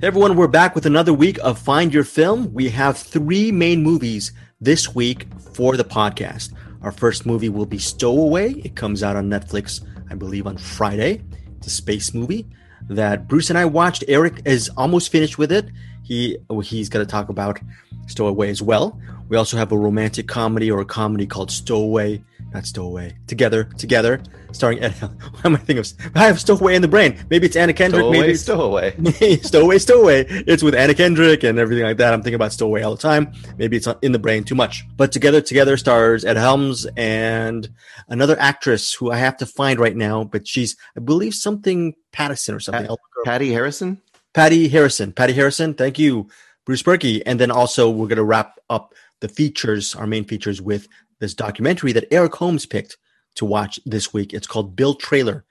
Hey everyone, we're back with another week of Find Your Film. We have three main movies this week for the podcast. Our first movie will be Stowaway. It comes out on Netflix, I believe, on Friday. It's a space movie that Bruce and I watched. Eric is almost finished with it. He he's going to talk about Stowaway as well. We also have a romantic comedy or a comedy called Stowaway not Stowaway. Together, together, starring Ed. Why am I thinking of? I have Stowaway in the brain. Maybe it's Anna Kendrick. Stowaway, maybe it's Stowaway. Stowaway, Stowaway. It's with Anna Kendrick and everything like that. I'm thinking about Stowaway all the time. Maybe it's in the brain too much. But together, together stars Ed Helms and another actress who I have to find right now. But she's, I believe, something Pattison or something. Pat, Patti Harrison. Patti Harrison. Patti Harrison. Thank you, Bruce Purkey. And then also we're gonna wrap up the features, our main features, with this documentary that Eric Holmes picked to watch this week. It's called Bill Traylor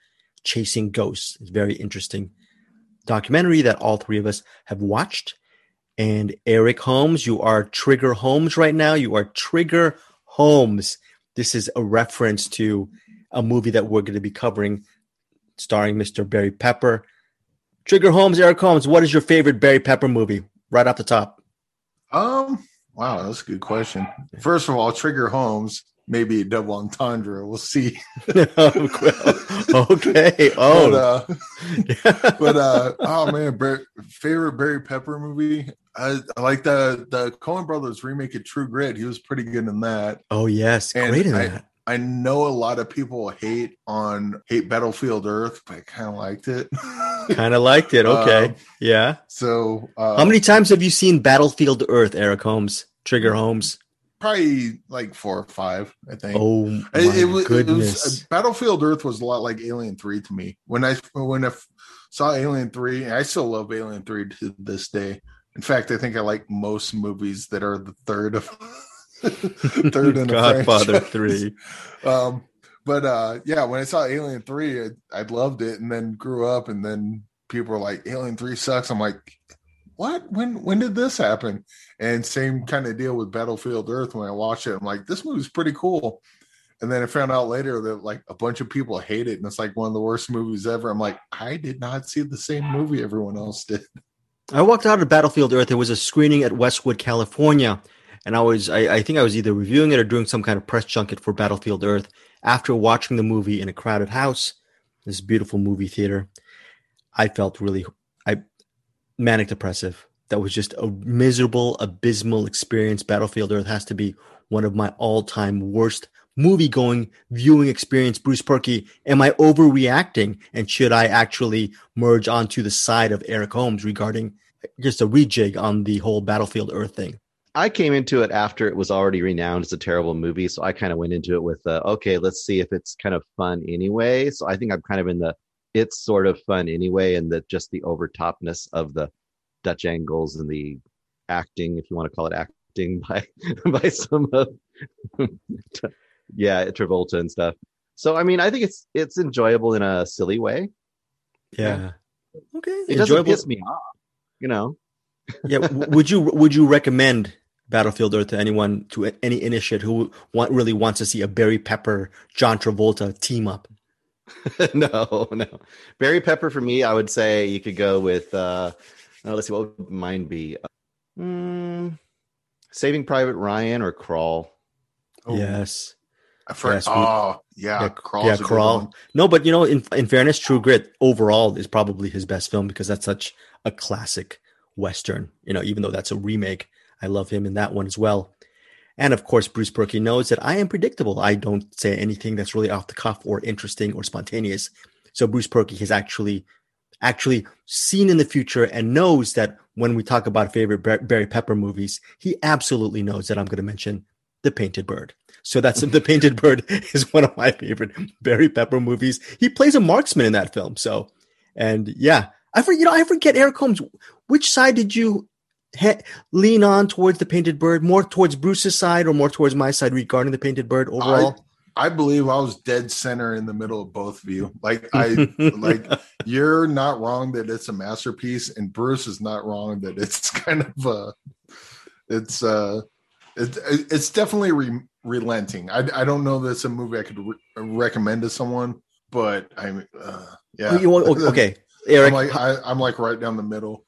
Chasing Ghosts. It's very interesting documentary that all three of us have watched. And Eric Holmes, you are Trigger Holmes right now. You are Trigger Holmes. This is a reference to a movie that we're going to be covering starring Mr. Barry Pepper. Trigger Holmes, Eric Holmes, what is your favorite Barry Pepper movie? Right off the top. Um, Wow, that's a good question. First of all, Trigger Holmes, maybe a double entendre. We'll see. Okay. Oh, but, uh, but uh, oh man, favorite Barry Pepper movie. I, I, like the the Coen Brothers remake of True Grit. He was pretty good in that. Oh yes, and great in I, that. I know a lot of people hate on hate Battlefield Earth, but I kind of liked it. kind of liked it. Okay, um, yeah. So, uh, how many times have you seen Battlefield Earth, Eric Holmes? Trigger Holmes? Probably like four or five, I think. Oh my it, it was, goodness! It was, uh, Battlefield Earth was a lot like Alien Three to me. When I when I saw Alien Three, I still love Alien Three to this day. In fact, I think I like most movies that are the third of third in Godfather Three. Um, but uh, yeah, when I saw Alien Three, I, I loved it, and then grew up, and then people were like, "Alien Three sucks." I'm like, what? When when did this happen? And same kind of deal with Battlefield Earth. When I watched it, I'm like, this movie's pretty cool. And then I found out later that like a bunch of people hate it, and it's like one of the worst movies ever. I'm like, I did not see the same movie everyone else did. I walked out of Battlefield Earth. There was a screening at Westwood, California, and I was I, I think I was either reviewing it or doing some kind of press junket for Battlefield Earth. After watching the movie in a crowded house, this beautiful movie theater, I felt really manic depressive. That was just a miserable, abysmal experience. Battlefield Earth has to be one of my all time worst movie going viewing experience. Bruce Purkey, am I overreacting? And should I actually merge onto the side of Eric Holmes regarding just a rejig on the whole Battlefield Earth thing? I came into it after it was already renowned as a terrible movie. So I kind of went into it with, uh, okay, let's see if it's kind of fun anyway. So I think I'm kind of in the it's sort of fun anyway, and that just the overtopness of the Dutch angles and the acting, if you want to call it acting, by by some of yeah Travolta and stuff. So I mean, I think it's it's enjoyable in a silly way. Yeah. yeah. Okay. It enjoyable. doesn't piss me off. You know. yeah. Would you would you recommend Battlefield Earth to anyone to any initiate who want really wants to see a Barry Pepper John Travolta team up? no, no. Barry Pepper for me, I would say you could go with. uh uh, let's see, what would mine be? Mm, Saving Private Ryan or Crawl? Oh. Yes. For, yes, oh, yeah, yeah, Crawl. Yeah, Crawl. No, but you know, in in fairness, True Grit overall is probably his best film because that's such a classic western. You know, even though that's a remake, I love him in that one as well. And of course, Bruce Purkey knows that I am predictable. I don't say anything that's really off the cuff or interesting or spontaneous. So Bruce Purkey has actually actually seen in the future and knows that when we talk about favorite Barry Pepper movies, he absolutely knows that I'm going to mention The Painted Bird. So that's The Painted Bird is one of my favorite Barry Pepper movies. He plays a marksman in that film. So, and yeah, I forget, you know, I forget Eric Holmes. Which side did you he- lean on towards The Painted Bird? More towards Bruce's side or more towards my side regarding The Painted Bird overall? I believe I was dead center in the middle of both of you. Like I like you're not wrong that it's a masterpiece, and Bruce is not wrong that it's kind of a it's uh it, it's definitely re- relenting. I, I don't know that it's a movie I could re- recommend to someone, but I'm uh, yeah. You want, okay, Eric. I'm like I, I'm like right down the middle.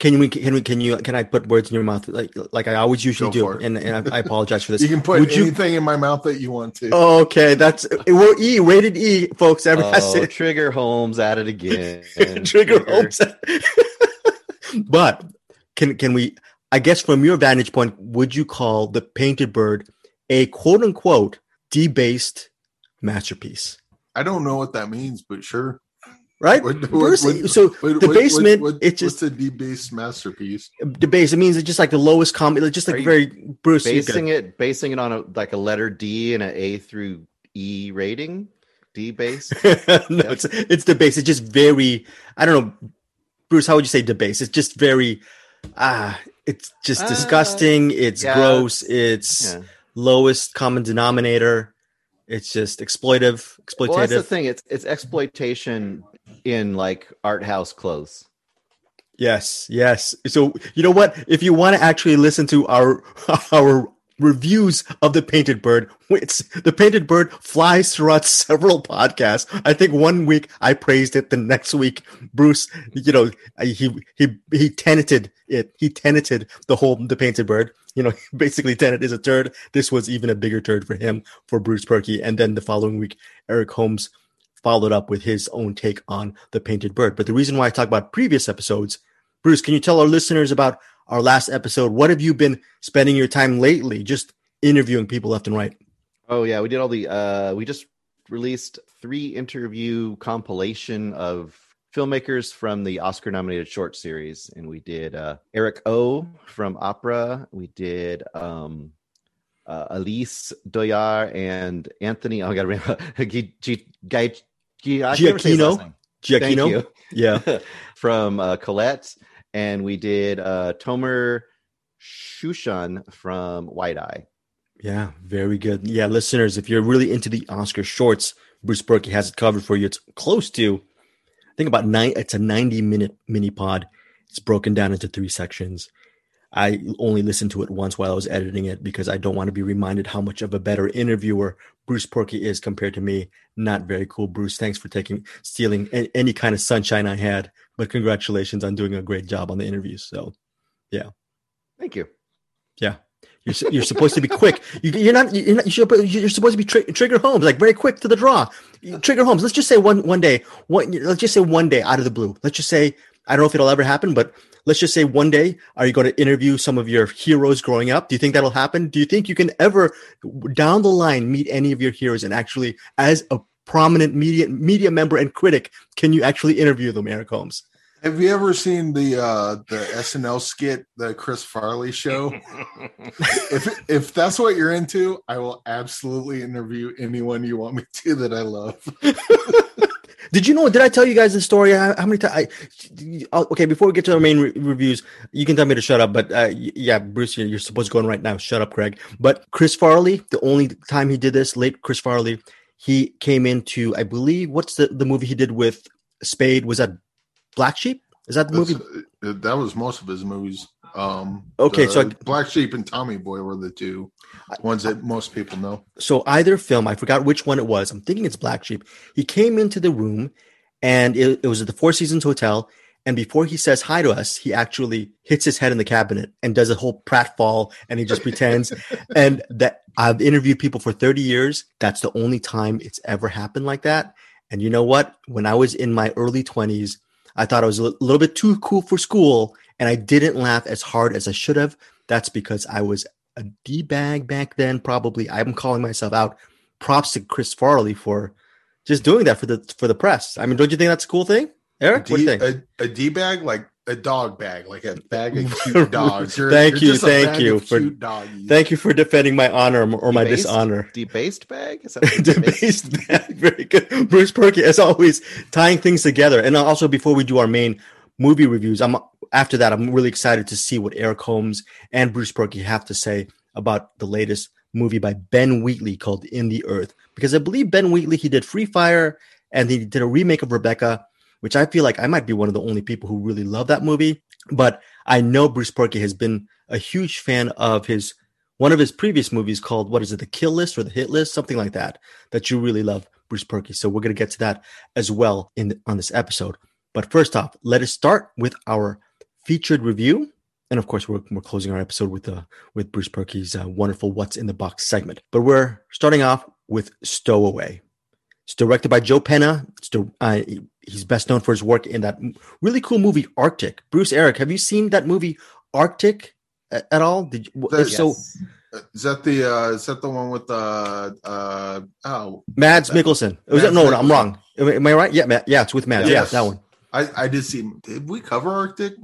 Can we? Can we? Can you? Can I put words in your mouth like like I always usually Go do? it. And, and I, I apologize for this. You can put Would you- anything in my mouth that you want to. Oh, okay, that's we're E rated E, folks. Every I Oh, say Trigger Holmes at it again. trigger homes. but can can we? I guess from your vantage point, would you call the Painted Bird a quote unquote debased masterpiece? I don't know what that means, but sure. Right? What- what- Bruce, what- so What- the basement, what- what- it's just what's a debased masterpiece? debased. It means it's just like the lowest common, it's just like Are very Bruce. you basing it basing it on a like a letter D and an A through E rating. D base. got- no, it's it's debased. It's just very. I don't know, Bruce. How would you say debased? It's just very. Ah, it's just Uh, disgusting. It's yeah. gross. It's Yeah. lowest common denominator. It's just exploitive, exploitative. Well, that's the thing. It's it's exploitation in like art house clothes. Yes, yes. So you know what? If you want to actually listen to our our reviews of the painted bird, it's the painted bird flies throughout several podcasts. I think one week I praised it, the next week Bruce, you know, he he he tenanted it. He tenanted the whole the painted bird. You know, basically Tenet is a turd. This was even a bigger turd for him for Bruce Purkey. And then the following week, Eric Holmes followed up with his own take on the painted bird. But the reason why I talk about previous episodes Bruce, can you tell our listeners about our last episode? What have you been spending your time lately? Just interviewing people left and right. Oh yeah, we did all the. uh We just released three interview compilation of filmmakers from the Oscar-nominated short series, and we did uh Eric O from Opera. We did um uh, Elise Doyard and Anthony. Oh, I got to remember. G- G- Guy- G- I can never say his Giacchino? last name. Thank Giacchino? Yeah. from uh, Colette, and we did uh, Tomer Shushan from White Eye. Yeah, very good. Yeah, listeners, if you're really into the Oscar shorts, Bruce Purkey has it covered for you. It's close to, I think about nine. It's a 90 minute mini pod. It's broken down into three sections. I only listened to it once while I was editing it because I don't want to be reminded how much of a better interviewer Bruce Purkey is compared to me. Not very cool, Bruce. Thanks for taking stealing any kind of sunshine I had. But congratulations on doing a great job on the interviews. So yeah, Thank you. yeah, you're you're supposed to be quick. You, you're not. You're not. You're supposed to be tri- trigger homes like very quick to the draw. Trigger homes. Let's just say one one day. One. Let's just say one day out of the blue. Let's just say I don't know if it'll ever happen, but let's just say one day are you going to interview some of your heroes growing up? Do you think that'll happen? Do you think you can ever down the line meet any of your heroes and actually as a prominent media media member and critic can you actually interview them, Eric Holmes? Have you ever seen the uh the SNL skit, the Chris Farley show? if if that's what you're into, I will absolutely interview anyone you want me to that I love. Did you know? Did I tell you guys the story? How, how many times? Okay, before we get to our main re- reviews, you can tell me to shut up. But uh, yeah, Bruce, you're, you're supposed to go on right now. Shut up, Craig. But Chris Farley, the only time he did this, late Chris Farley, he came into, I believe, what's the the movie he did with Spade? Was that Black Sheep? Is that the movie? That's- uh, that was most of his movies. Um Okay, so I- Black Sheep and Tommy Boy were the two ones that most people know. so either film, I forgot which one it was. I'm thinking it's Black Sheep. He came into the room, and it, it was at the Four Seasons Hotel. And before he says hi to us, he actually hits his head in the cabinet and does a whole pratfall, and he just pretends. and that I've interviewed people for 30 years. That's the only time it's ever happened like that. And you know what? When I was in my early 20s, I thought I was a little bit too cool for school, and I didn't laugh as hard as I should have. That's because I was a d bag back then. Probably, I'm calling myself out. Props to Chris Farley for just doing that for the for the press. I mean, don't you think that's a cool thing, Eric? what do you think? A, a D bag, like a dog bag, like a bag of cute dogs. Thank you, just a thank you for- doggies. Thank you for defending my honor or my Debased? dishonor. Debased bag? Is that? Debased bag. Very good. Bruce Purkey, as always, tying things together. And also, before we do our main movie reviews, I'm after that, I'm really excited to see what Eric Holmes and Bruce Purkey have to say about the latest movie by Ben Wheatley called In the Earth. Because I believe Ben Wheatley, he did Free Fire and he did a remake of Rebecca, which I feel like I might be one of the only people who really love that movie. But I know Bruce Purkey has been a huge fan of his one of his previous movies called what is it, the Kill List or the Hit List, something like that, that you really love, Bruce Purkey. So we're gonna get to that as well in on this episode. But first off, let us start with our featured review. And of course, we're, we're closing our episode with uh, with Bruce Purkey's uh, wonderful "What's in the Box" segment. But we're starting off with Stowaway. It's directed by Joe Penna. It's uh, he's best known for his work in that really cool movie Arctic. Bruce Eric, have you seen that movie Arctic at, at all? Did you, That- if so? Is that the uh is that the one with the uh oh Mads Mikkelsen. Was Mads no, no, I'm wrong. Am I- am I right? Yeah, Ma- yeah, it's with Mads. Yeah, that one. I I did see did we cover Arctic?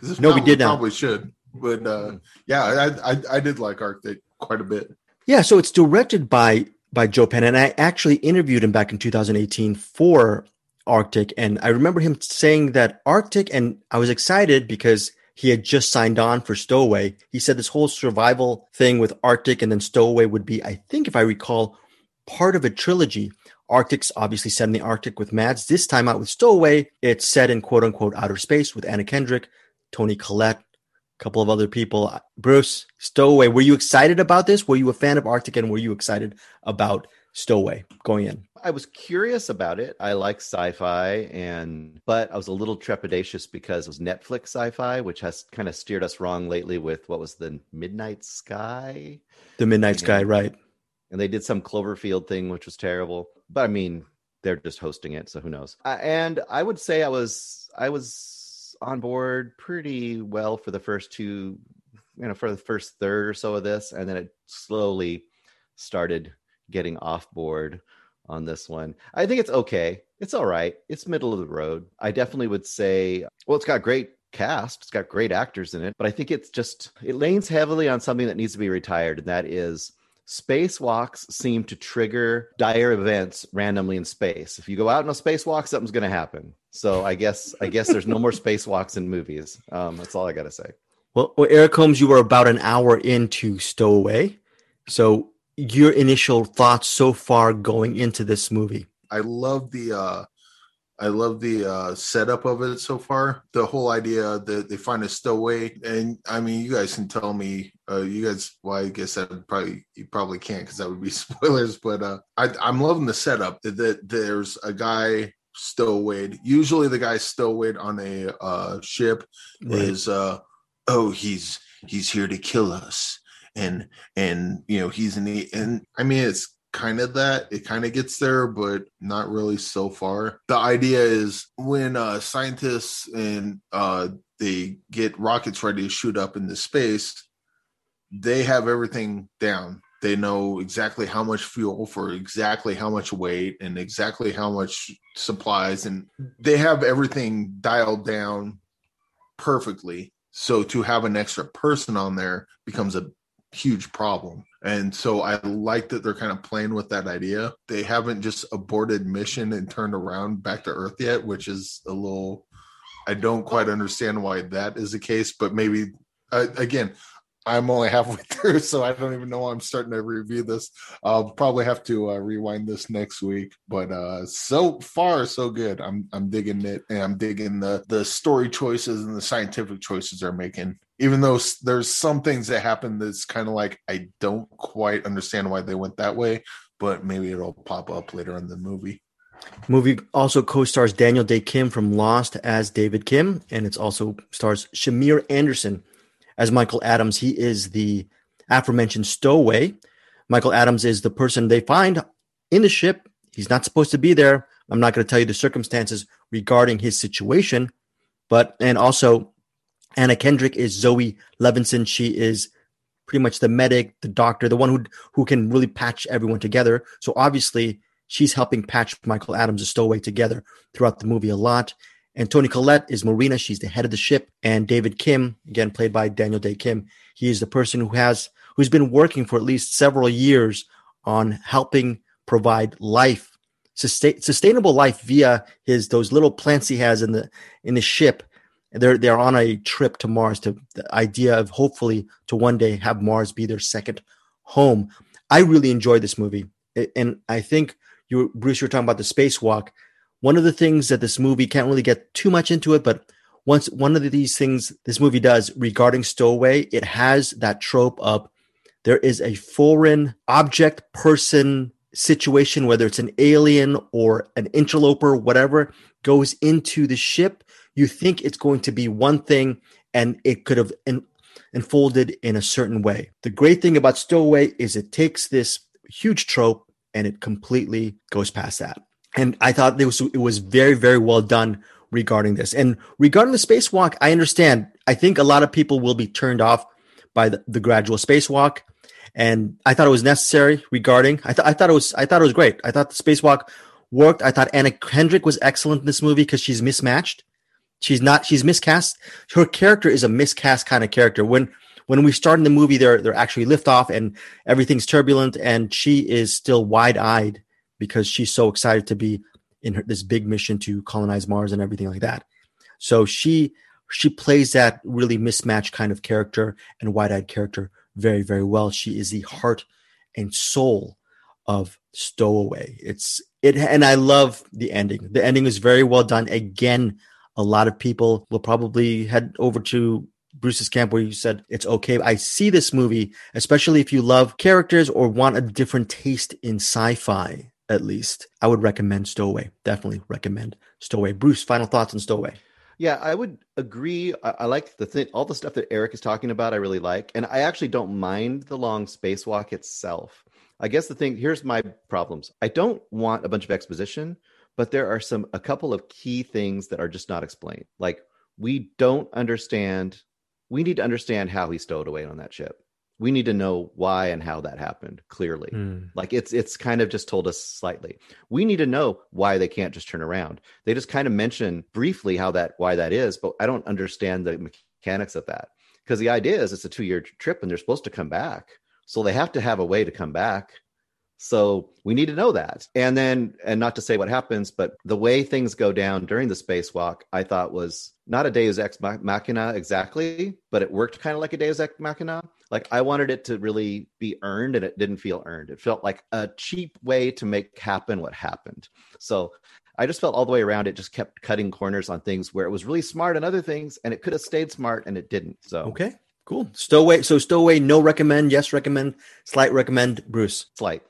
'Cause if No, we did not. Probably should. But uh yeah, I, I I did like Arctic quite a bit. Yeah, so it's directed by by Joe Penn, and I actually interviewed him back in 2018 for Arctic, and I remember him saying that Arctic, and I was excited because he had just signed on for Stowaway. He said this whole survival thing with Arctic and then Stowaway would be, I think, if I recall, part of a trilogy. Arctic's obviously set in the Arctic with Mads. This time out with Stowaway, it's set in quote unquote outer space with Anna Kendrick, Toni Collette, a couple of other people. Bruce, Stowaway, were you excited about this? Were you a fan of Arctic and were you excited about Stowaway going in? I was curious about it. I like sci-fi, and but I was a little trepidatious because it was Netflix sci-fi, which has kind of steered us wrong lately with what was the Midnight Sky, The Midnight Yeah. Sky, right? and they did some Cloverfield thing, which was terrible. But I mean, they're just hosting it, so who knows? Uh, and I would say I was I was on board pretty well for the first two, you know, for the first third or so of this, and then it slowly started getting off board on this one. I think it's okay. It's all right. It's middle of the road. I definitely would say, well, it's got great cast. It's got great actors in it, but I think it's just it leans heavily on something that needs to be retired, and that is spacewalks seem to trigger dire events randomly in space. If you go out on a spacewalk, something's going to happen. So I guess I guess there's no more spacewalks in movies. Um, that's all I got to say. Well, well, Eric Holmes, you were about an hour into Stowaway. So your initial thoughts so far going into this movie? I love the uh I love the uh setup of it so far. The whole idea that they find a stowaway and I mean you guys can tell me uh you guys well I guess that probably you probably can't because that would be spoilers, but uh I I'm loving the setup that, that there's a guy stowaway. Usually the guy stowawayed on a uh ship Right. is uh oh he's he's here to kill us and and you know he's in the and i mean it's kind of that it kind of gets there but not really so far. The idea is when uh scientists and uh they get rockets ready to shoot up into space they have everything down. They know exactly how much fuel for exactly how much weight and exactly how much supplies and they have everything dialed down perfectly. So to have an extra person on there becomes a huge problem. And so I like that they're kind of playing with that idea. They haven't just aborted mission and turned around back to Earth yet, which is a little. I don't quite understand why that is the case, but maybe uh, again, I'm only halfway through, so I don't even know I'm starting to review this. I'll probably have to uh, rewind this next week, but uh, so far so good. I'm I'm digging it, and I'm digging the the story choices and the scientific choices they're making. Even though there's some things that happen that's kind of like I don't quite understand why they went that way, but maybe it'll pop up later in the movie. Movie also co-stars Daniel Dae Kim from Lost as David Kim, and it's also stars Shamier Anderson as Michael Adams. He is the aforementioned stowaway. Michael Adams is the person they find in the ship. He's not supposed to be there. I'm not going to tell you the circumstances regarding his situation, but and also Anna Kendrick is Zoe Levenson. She is pretty much the medic, the doctor, the one who who can really patch everyone together. So obviously she's helping patch Michael Adams, a stowaway, together throughout the movie a lot. And Toni Collette is Marina. She's the head of the ship. And David Kim, again played by Daniel Dae Kim, he is the person who has who's been working for at least several years on helping provide life, sustain, sustainable life via his those little plants he has in the in the ship. They're they're on a trip to Mars. To the idea of hopefully to one day have Mars be their second home. I really enjoyed this movie, and I think you, Bruce, you were talking about the spacewalk. One of the things that this movie can't really get too much into it, but once one of these things this movie does regarding stowaway, it has that trope of there is a foreign object, person, situation, whether it's an alien or an interloper, whatever, goes into the ship. You think it's going to be one thing, and it could have unfolded in a certain way. The great thing about Stowaway is it takes this huge trope and it completely goes past that. And I thought it was it was very very well done regarding this. And regarding the spacewalk, I understand. I think a lot of people will be turned off by the, the gradual spacewalk, and I thought it was necessary. Regarding, I thought I thought it was I thought it was great. I thought the spacewalk worked. I thought Anna Kendrick was excellent in this movie because she's mismatched. She's not. She's miscast. Her character is a miscast kind of character. When when we start in the movie, they're they're actually lift off and everything's turbulent, and she is still wide eyed because she's so excited to be in her, this big mission to colonize Mars and everything like that. So she she plays that really mismatched kind of character and wide-eyed character very very well. She is the heart and soul of Stowaway. It's it and I love the ending. The ending is very well done. Again, a lot of people will probably head over to Bruce's camp where you said it's okay. I see this movie, especially if you love characters or want a different taste in sci-fi at least, I would recommend Stowaway. Definitely recommend Stowaway. Bruce, final thoughts on Stowaway. Yeah, I would agree. I, I like the thing, all the stuff that Eric is talking about. I really like, and I actually don't mind the long spacewalk itself. I guess the thing here's my problems. I don't want a bunch of exposition, but there are some a couple of key things that are just not explained. Like we don't understand. We need to understand how he stowed away on that ship we need to know why and how that happened clearly mm. like it's it's kind of just told us slightly we need to know why they can't just turn around they just kind of mention briefly how that why that is but i don't understand the mechanics of that because the idea is it's a two year trip and they're supposed to come back so they have to have a way to come back so we need to know that. And then, and not to say what happens, but the way things go down during the spacewalk, I thought was not a Deus Ex Machina exactly, but it worked kind of like a Deus Ex Machina. Like I wanted it to really be earned and it didn't feel earned. It felt like a cheap way to make happen what happened. So I just felt all the way around it just kept cutting corners on things where it was really smart and other things and it could have stayed smart and it didn't. So Okay. Cool. Stowaway. So stowaway, no recommend, yes recommend, slight recommend, Bruce. Slight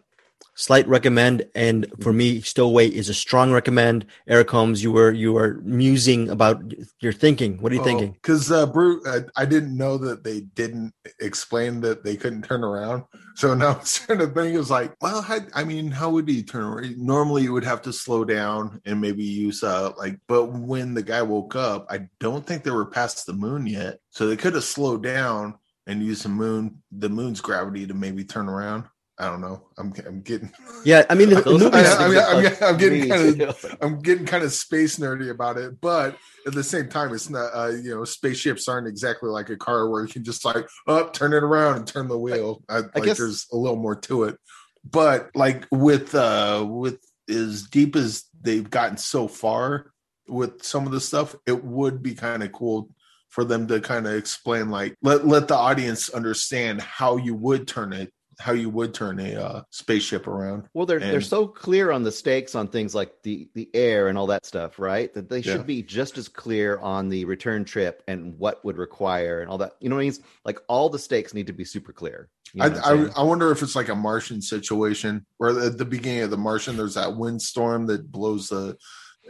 slight recommend and for me stowaway is a strong recommend. Eric holmes you were you were musing about your thinking. What are you oh, thinking? because uh Bruce, uh, i didn't know that they didn't explain that they couldn't turn around. So now i'm starting to think is like well how, i mean how would he turn around? Normally you would have to slow down and maybe use uh like but when the guy woke up i don't think they were past the moon yet. So they could have slowed down and used the moon the moon's gravity to maybe turn around I don't know. I'm I'm getting yeah. I mean, the, the movie. I, I mean, I'm, I'm, getting kind of I'm getting kind of space nerdy about it, but at the same time, it's not. Uh, you know, spaceships aren't exactly like a car where you can just like up, oh, turn it around, and turn the wheel. I, I like guess, there's a little more to it, but like with uh with as deep as they've gotten so far with some of the stuff, it would be kind of cool for them to kind of explain like let let the audience understand how you would turn it how you would turn a uh, spaceship around. Well, they're and, they're so clear on the stakes on things like the the air and all that stuff, right? That they should yeah. be just as clear on the return trip and what would require and all that. You know what I mean? Like all the stakes need to be super clear. You know I, I, I wonder if it's like a Martian situation where at the beginning of the Martian there's that windstorm that blows the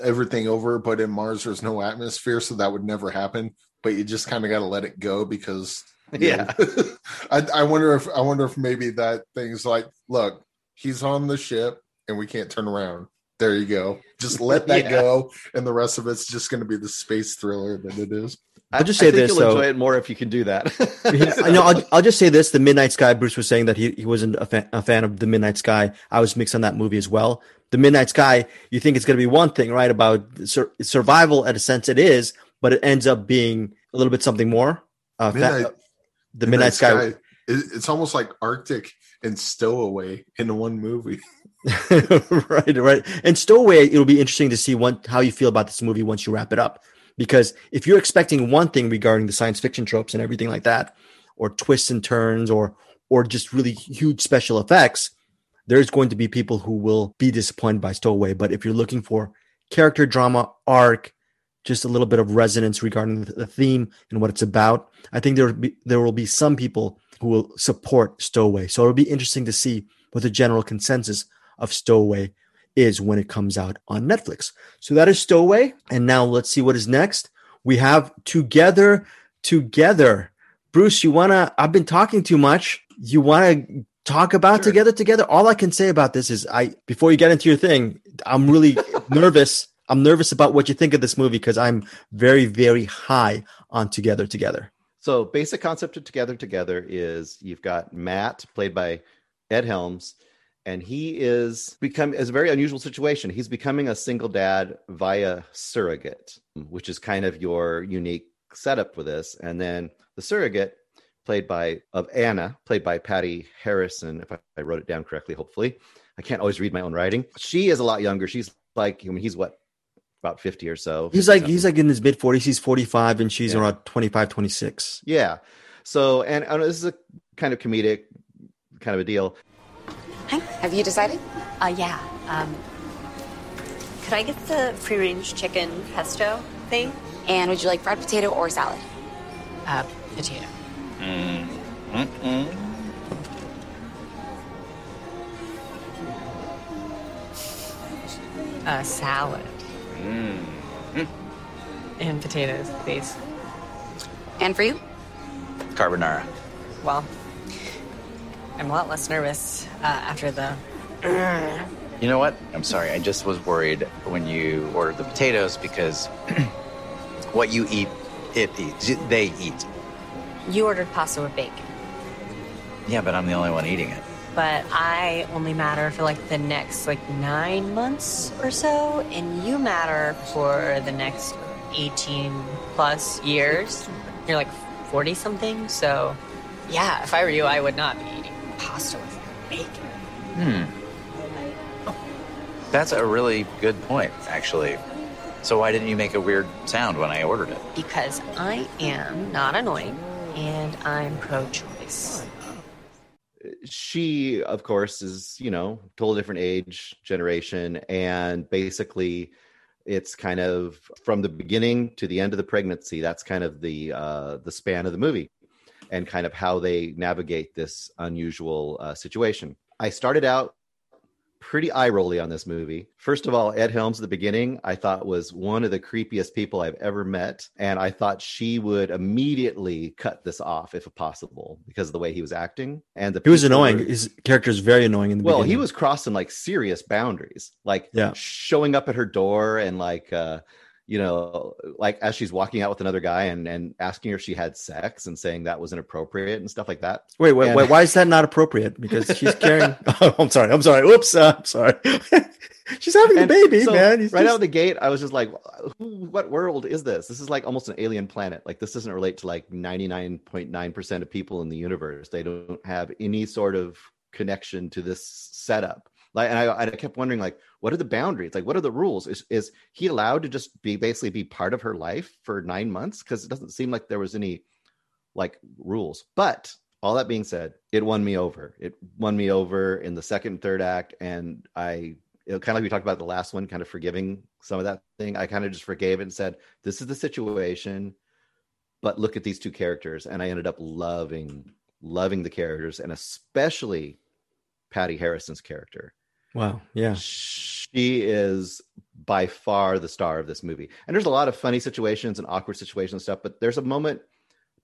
everything over, but in Mars there's no atmosphere, so that would never happen. But you just kind of got to let it go because yeah. I, I wonder if I wonder if maybe that thing's like, look, he's on the ship and we can't turn around. There you go. Just let that yeah. go, and the rest of it's just going to be the space thriller that it is. I'll just say this. You'll so, enjoy it more if you can do that. yeah, I know. I'll, I'll, just say this: the Midnight Sky. Bruce was saying that he, he wasn't a fan, a fan of the Midnight Sky. I was mixed on that movie as well. The Midnight Sky. You think it's going to be one thing, right? About sur- survival, at a sense, it is, but it ends up being a little bit something more. Uh, Midnight, the Midnight, Sky. Sky. It's almost like Arctic and Stowaway in one movie. right, right. And Stowaway, it'll be interesting to see one, how you feel about this movie once you wrap it up. Because if you're expecting one thing regarding the science fiction tropes and everything like that, or twists and turns, or or just really huge special effects, there's going to be people who will be disappointed by Stowaway. But if you're looking for character drama, arc, just a little bit of resonance regarding the theme and what it's about. I think there will be, there will be some people who will support Stowaway. So it'll be interesting to see what the general consensus of Stowaway is when it comes out on Netflix. So that is Stowaway. And now let's see what is next. We have Together together. Bruce, you wanna? I've been talking too much. You wanna talk about Sure. together together? All I can say about this is, I before you get into your thing, I'm really nervous. I'm nervous about what you think of this movie because I'm very, very high on Together Together. So basic concept of Together Together is you've got Matt played by Ed Helms, and he is become is a very unusual situation. He's becoming a single dad via surrogate, which is kind of your unique setup for this. And then the surrogate, played by of Anna, played by Patti Harrison, if I, I wrote it down correctly, hopefully. I can't always read my own writing. She is a lot younger. She's like, I mean, he's what, about 50 or so. He's like something. he's like in his mid 40s. He's 45 and she's Yeah. around 25, 26. Yeah. So, and, and this is a kind of comedic kind of a deal. Hi, have you decided? Uh, yeah. Um, could I get the free range chicken pesto thing? And would you like fried potato or salad? Uh, potato. Uh, salad. And potatoes, please. And for you? Carbonara. Well, I'm a lot less nervous uh, after the. You know what? I'm sorry. I just was worried when you ordered the potatoes because what you eat, it eats. They eat. You ordered pasta with bacon, Yeah, but I'm the only one eating it. But I only matter for like the next like nine months or so, and you matter for the next 18 plus years. You're like 40 something, so yeah, if I were you, I would not be eating pasta with bacon. Hmm. That's a really good point, actually. So why didn't you make a weird sound when I ordered it? because I am not annoying and I'm pro choice. She of course is you know total different age generation and basically it's kind of from the beginning to the end of the pregnancy that's kind of the uh the span of the movie and kind of how they navigate this unusual uh, situation. I started out pretty eye rolly on this movie. First of all, Ed Helms at the beginning, I thought was one of the creepiest people I've ever met. And I thought she would immediately cut this off if possible because of the way he was acting. And the He was annoying. were- His character is very annoying in the well, beginning. he was crossing like serious boundaries, like Yeah. showing up at her door and like, uh, you know, like as she's walking out with another guy and and asking her if she had sex and saying that was inappropriate and stuff like that. Wait, wait, And- wait, why is that not appropriate? Because she's carrying. oh, I'm sorry. I'm sorry. Oops. Uh, I'm sorry. she's having a baby, so man. He's right just- out of the gate, I was just like, Who, "What world is this? This is like almost an alien planet. Like this doesn't relate to like ninety nine point nine percent of people in the universe. They don't have any sort of connection to this setup." Like, and I, I kept wondering, like, what are the boundaries? Like, what are the rules? Is is he allowed to just be basically be part of her life for nine months? Because it doesn't seem like there was any like rules. But all that being said, it won me over. It won me over in the second third act, and I know, kind of like we talked about the last one, kind of forgiving some of that thing. I kind of just forgave it and said, "This is the situation," but look at these two characters, and I ended up loving loving the characters, and especially Patti Harrison's character. Wow. Yeah. She is by far the star of this movie. And there's a lot of funny situations and awkward situations and stuff, but there's a moment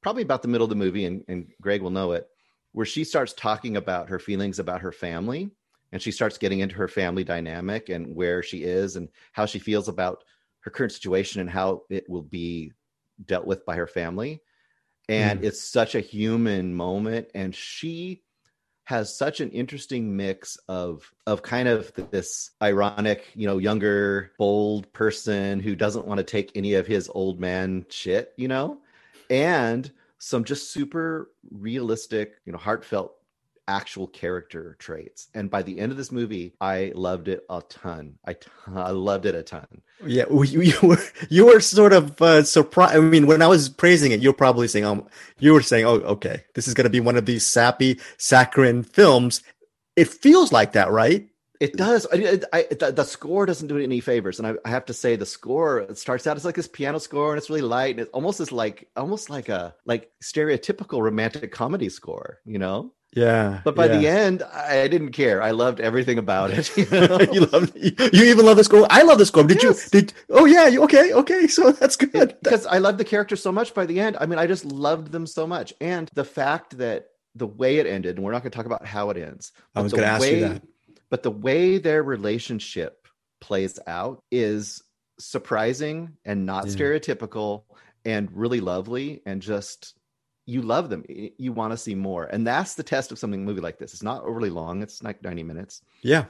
probably about the middle of the movie, and, and Greg will know it, where she starts talking about her feelings about her family. And she starts getting into her family dynamic and where she is and how she feels about her current situation and how it will be dealt with by her family. And hmm. it's such a human moment. And she has such an interesting mix of of kind of this ironic, you know, younger, bold person who doesn't want to take any of his old man shit, you know, and some just super realistic, you know, heartfelt actual character traits. And by the end of this movie, I loved it a ton. I t- I loved it a ton. Yeah. You, you were you were sort of uh, surprised. I mean, when I was praising it, you're probably saying, "Um, you were saying, oh, okay, this is going to be one of these sappy, saccharine films." It feels like that, right? It does. I, I, the, the score doesn't do it any favors, and I, I have to say the score it starts out as like this piano score, and it's really light, and it's almost as like almost like a like stereotypical romantic comedy score, you know. Yeah. But by yeah. the end, I didn't care. I loved everything about it. You, know? you love you even love the score. I love the score. Did Yes. you did oh yeah, you okay, okay, so that's good. because I loved the character so much by the end. I mean, I just loved them so much, and the fact that the way it ended, and we're not going to talk about how it ends. I but was the gonna ask you way- that. But the way their relationship plays out is surprising and not Yeah. stereotypical and really lovely and just you love them you want to see more and that's the test of something movie like this. It's not overly long it's like 90 minutes. Yeah.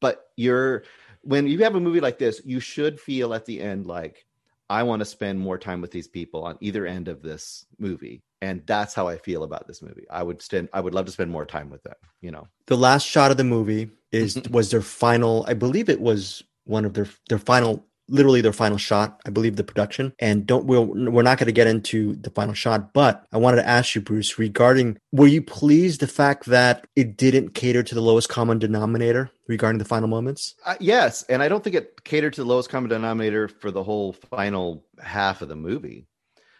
but you're when you have a movie like this you should feel at the end like i want to spend more time with these people on either end of this movie and that's how i feel about this movie. I would spend i would love to spend more time with them you know? The last shot of the movie is was their final I believe it was one of their their final literally their final shot i believe the production. And don't we'll, we're not going to get into the final shot but i wanted to ask you bruce regarding were you pleased the fact that it didn't cater to the lowest common denominator regarding the final moments? Uh, yes, and I don't think it catered to the lowest common denominator for the whole final half of the movie,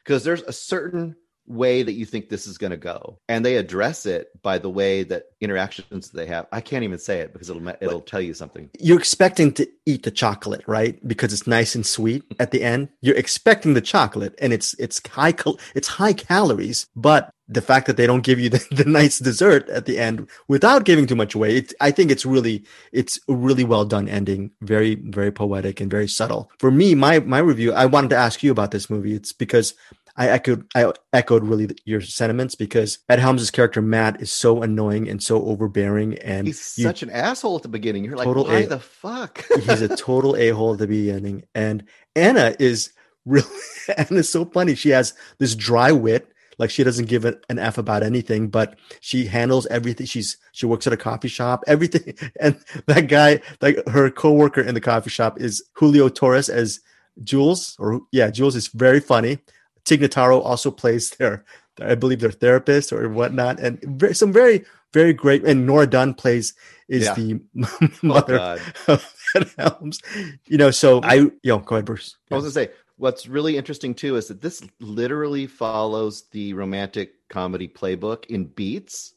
because there's a certain way that you think this is going to go, and they address it by the way that interactions they have. I can't even say it because it'll it'll tell you something. you're expecting to eat the chocolate right? Because it's nice and sweet at the end. You're expecting the chocolate and it's it's high cal- it's high calories but the fact that they don't give you the, the nice dessert at the end without giving too much away it, i think it's really it's a really well done ending. Very very poetic and very subtle. For me my my review i wanted to ask you about this movie. It's because I echoed I echoed really your sentiments because Ed Helms' character Matt is so annoying and so overbearing and He's you- such an asshole at the beginning. You're like, why A- the fuck? he's a total a-hole at the beginning. And anna is really anna's so funny. She has this dry wit like she doesn't give an f about anything but she handles everything. She's she works at a coffee shop. Everything and that guy like her co-worker in the coffee shop is julio torres as jules or yeah jules is very funny Tig Notaro also plays their i believe their therapist or whatnot and very, some very very great and nora dunn plays is Yeah. the oh mother god. of Ed Helms. You know, so I yo, go ahead, Bruce. I was gonna say what's really interesting too is that this literally follows the romantic comedy playbook in beats.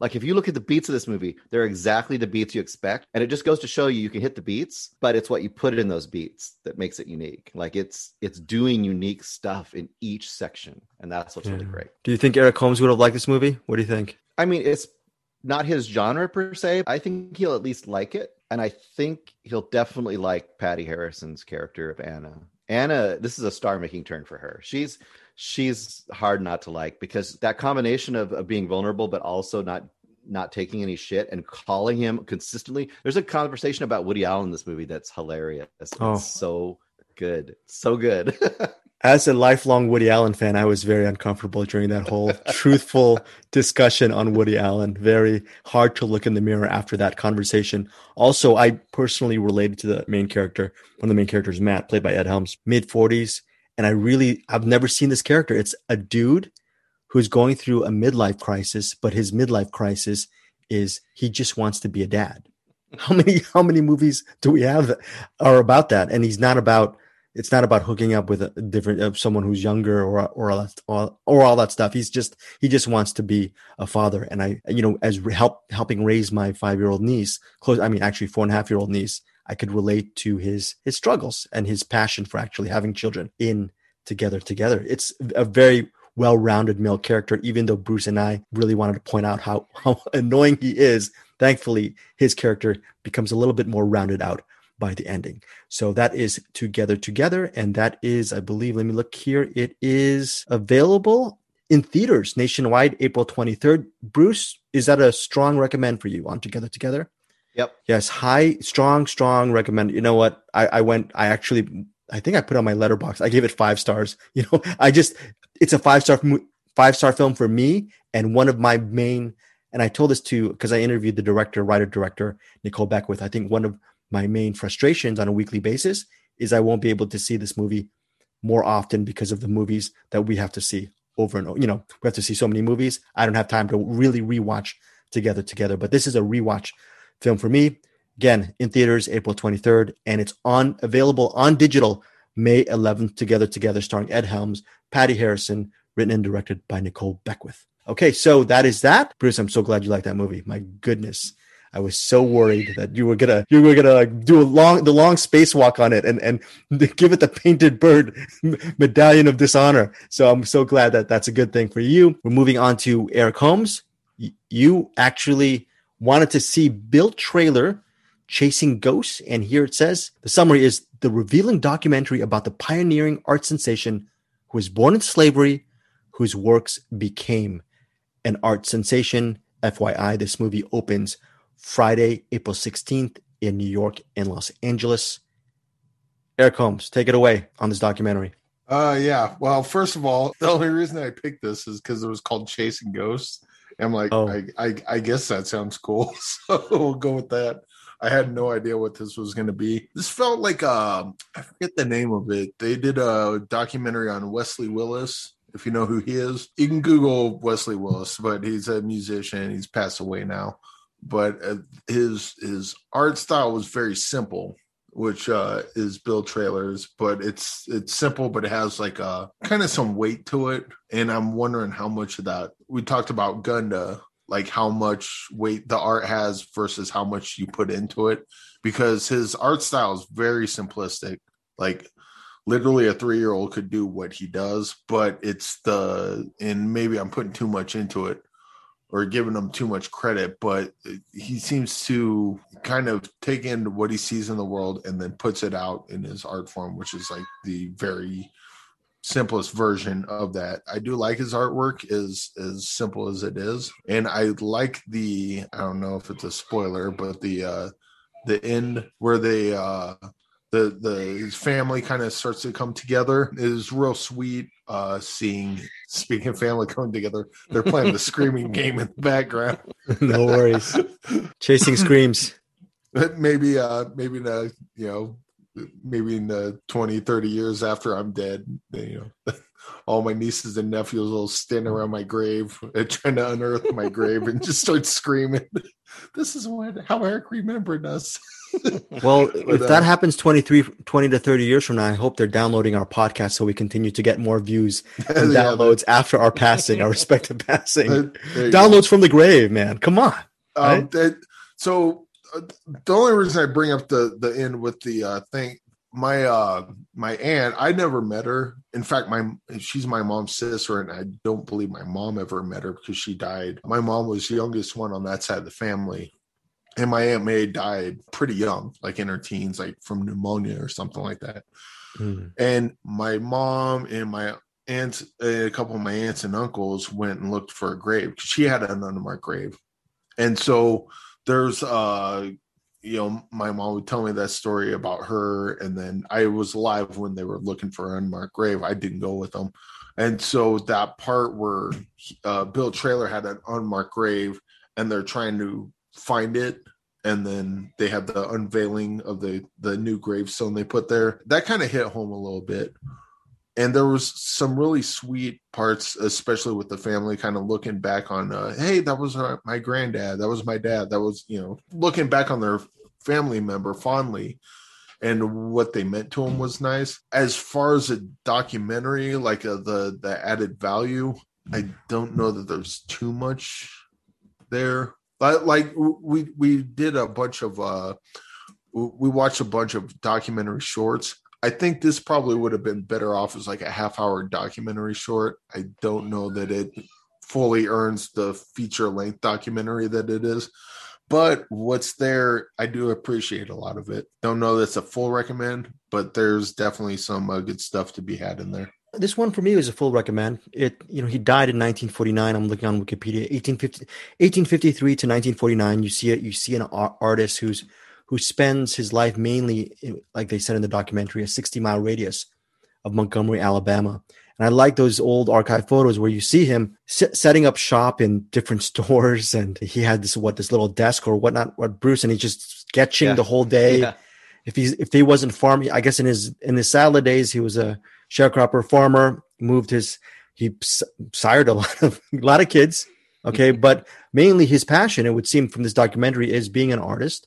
Like if you look at the beats of this movie, they're exactly the beats you expect, and it just goes to show you you can hit the beats, but it's what you put in those beats that makes it unique. Like it's it's doing unique stuff in each section, and that's what's really great. Do you think Eric Holmes would have liked this movie? What do you think? I mean, it's not his genre per se. I think he'll at least like it. And I think he'll definitely like Patti Harrison's character of Anna. Anna, this is a star making turn for her. She's she's hard not to like because that combination of, of being vulnerable but also not not taking any shit and calling him consistently. There's a conversation about Woody Allen in this movie that's hilarious. It's Oh. so good. So good. As a lifelong Woody Allen fan, I was very uncomfortable during that whole truthful discussion on Woody Allen. Very hard to look in the mirror after that conversation. Also, I personally related to the main character. One of the main characters, Matt, played by Ed Helms, mid 40s. And I really, I've never seen this character. It's a dude who's going through a midlife crisis, but his midlife crisis is he just wants to be a dad. How many how many movies do we have that are about that? And he's not about it's not about hooking up with a different uh, someone who's younger or or all that or, or all that stuff. He's just he just wants to be a father. And I you know as help helping raise my five year old niece, close I mean actually four and a half year old niece, I could relate to his his struggles and his passion for actually having children in together together. It's a very well-rounded male character, even though Bruce and I really wanted to point out how, how annoying he is. Thankfully, his character becomes a little bit more rounded out by the ending. So that is Together Together. And that is, I believe, let me look here. It is available in theaters nationwide April 23rd. Bruce, is that a strong recommend for you on Together Together? Yep. Yes, high, strong, strong recommend. You know what? I, I went, I actually, I think I put on my Letterboxd. I gave it five stars. You know, I just, it's a five star, five star film for me. And one of my main, and I told this to, because I interviewed the director, writer, director, Nicole Beckwith. I think one of my main frustrations on a weekly basis is I won't be able to see this movie more often because of the movies that we have to see over and over. You know, we have to see so many movies. I don't have time to really rewatch together together. But this is a rewatch film for me. Again, in theaters April 23rd, and it's on available on digital May 11th. Together, together, starring Ed Helms, Patti Harrison, written and directed by Nicole Beckwith. Okay, so that is that. Bruce, I'm so glad you liked that movie. My goodness. I was so worried that you were gonna you were gonna like do a long the long spacewalk on it and and give it the painted bird medallion of dishonor. So I'm so glad that that's a good thing for you. We're moving on to Eric Holmes. You actually wanted to see Bill Traylor chasing ghosts, and here it says the summary is the revealing documentary about the pioneering art sensation who was born in slavery, whose works became an art sensation. FYI, this movie opens Friday, April 16th in New York and Los Angeles. Eric Holmes, take it away on this documentary. Uh, yeah. Well, first of all, the only reason I picked this is because it was called Chasing Ghosts. I'm like, oh. I, I, I guess that sounds cool. So we'll go with that. I had no idea what this was going to be. This felt like uh, I forget the name of it. They did a documentary on Wesley Willis. If you know who he is, you can Google Wesley Willis, but he's a musician. He's passed away now but uh, his his art style was very simple which uh is Bill Traylor's but it's it's simple but it has like a uh, kind of some weight to it. And i'm wondering how much of that we talked about gunda like how much weight the art has versus how much you put into it because his art style is very simplistic. Like literally a three year old could do what he does but it's the and maybe i'm putting too much into it or giving him too much credit, but he seems to kind of take in what he sees in the world and then puts it out in his art form, which is like the very simplest version of that. I do like his artwork is as simple as it is. And I like the I don't know if it's a spoiler, but the uh the end where they uh the the his family kind of starts to come together is real sweet uh seeing speaking of family coming together they're playing the screaming game in the background. No worries. Chasing screams. Maybe uh maybe in a you know maybe in the 20 30 years after i'm dead you know all my nieces and nephews will stand around my grave trying to unearth my grave and just start screaming this is what how eric remembered us well, if that happens 23, 20 to 30 years from now, I hope they're downloading our podcast so we continue to get more views and yeah, downloads after our passing, our respective passing. Downloads go. from the grave, man. Come on. Um, right? that, so uh, the only reason I bring up the the end with the uh, thing, my uh my aunt, I never met her. In fact, my she's my mom's sister, and I don't believe my mom ever met her because she died. My mom was the youngest one on that side of the family and my aunt May died pretty young, like in her teens, like from pneumonia or something like that. Mm. And my mom and my aunts, a couple of my aunts and uncles went and looked for a grave because she had an unmarked grave. And so there's, uh, you know, my mom would tell me that story about her. And then I was alive when they were looking for an unmarked grave. I didn't go with them. And so that part where uh, Bill Traylor had an unmarked grave and they're trying to find it and then they had the unveiling of the the new gravestone they put there. That kind of hit home a little bit. And there was some really sweet parts especially with the family kind of looking back on uh, hey that was our, my granddad that was my dad that was you know looking back on their family member fondly. And what they meant to him was nice. As far as a documentary like uh, the the added value i don't know that there's too much there like we we did a bunch of uh we watched a bunch of documentary shorts. I think this probably would have been better off as like a half hour documentary short. I don't know that it fully earns the feature length documentary that it is. But what's there i do appreciate a lot of it. Don't know that's a full recommend but there's definitely some uh, good stuff to be had in there this one for me is a full recommend. It you know he died in 1949. I'm looking on Wikipedia. 1850, 1853 to 1949. You see it. You see an artist who's who spends his life mainly, like they said in the documentary, a 60 mile radius of Montgomery, Alabama. And I like those old archive photos where you see him setting up shop in different stores, and he had this what this little desk or whatnot, what Bruce, and he's just sketching yeah. the whole day. Yeah. If he's if he wasn't farming, I guess in his in his salad days he was a sharecropper farmer, moved his he sired a lot of a lot of kids. Okay, but mainly his passion, it would seem from this documentary, is being an artist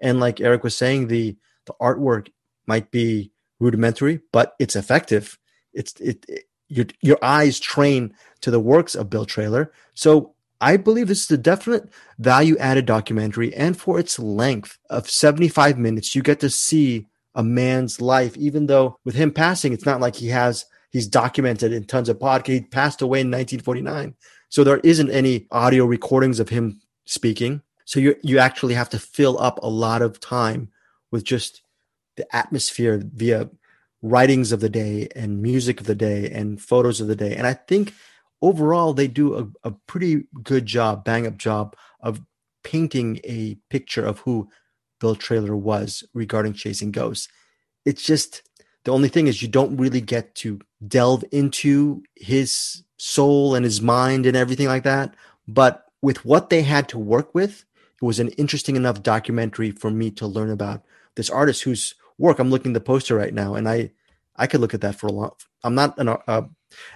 And like Eric was saying, the the artwork might be rudimentary, but it's effective. It's it, it your your eyes train to the works of Bill Traylor. So I believe this is a definite value added documentary, and for its length of 75 minutes, you get to see a man's life. Even though with him passing, it's not like he has he's documented in tons of podcasts. He passed away in 1949, so there isn't any audio recordings of him speaking. So you you actually have to fill up a lot of time with just the atmosphere via writings of the day and music of the day and photos of the day. And I think overall they do a, a pretty good job, bang up job of painting a picture of who Bill Traylor was regarding chasing ghosts. It's just the only thing is you don't really get to delve into his soul and his mind and everything like that. But with what they had to work with, it was an interesting enough documentary for me to learn about this artist whose work I'm looking at the poster right now, and I I could look at that for a long. I'm not an uh,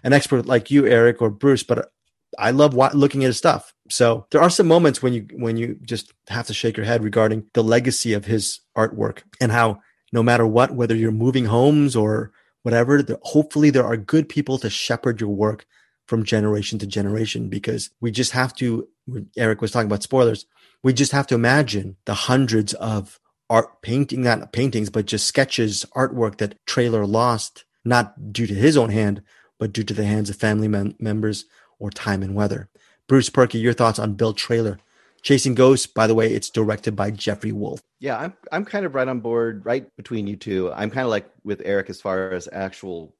an expert like you, Eric or Bruce, but I love looking at his stuff. So there are some moments when you when you just have to shake your head regarding the legacy of his artwork and how no matter what, whether you're moving homes or whatever, hopefully there are good people to shepherd your work from generation to generation because we just have to. Eric was talking about spoilers. We just have to imagine the hundreds of art painting, not paintings, but just sketches, artwork that Traylor lost, not due to his own hand, but due to the hands of family mem- members or time and weather. Bruce Purkey, your thoughts on Bill Traylor? Chasing Ghosts, by the way, it's directed by Jeffrey Wolf. Yeah, I'm I'm kind of right on board, right between you two. I'm kind of like with Eric as far as actual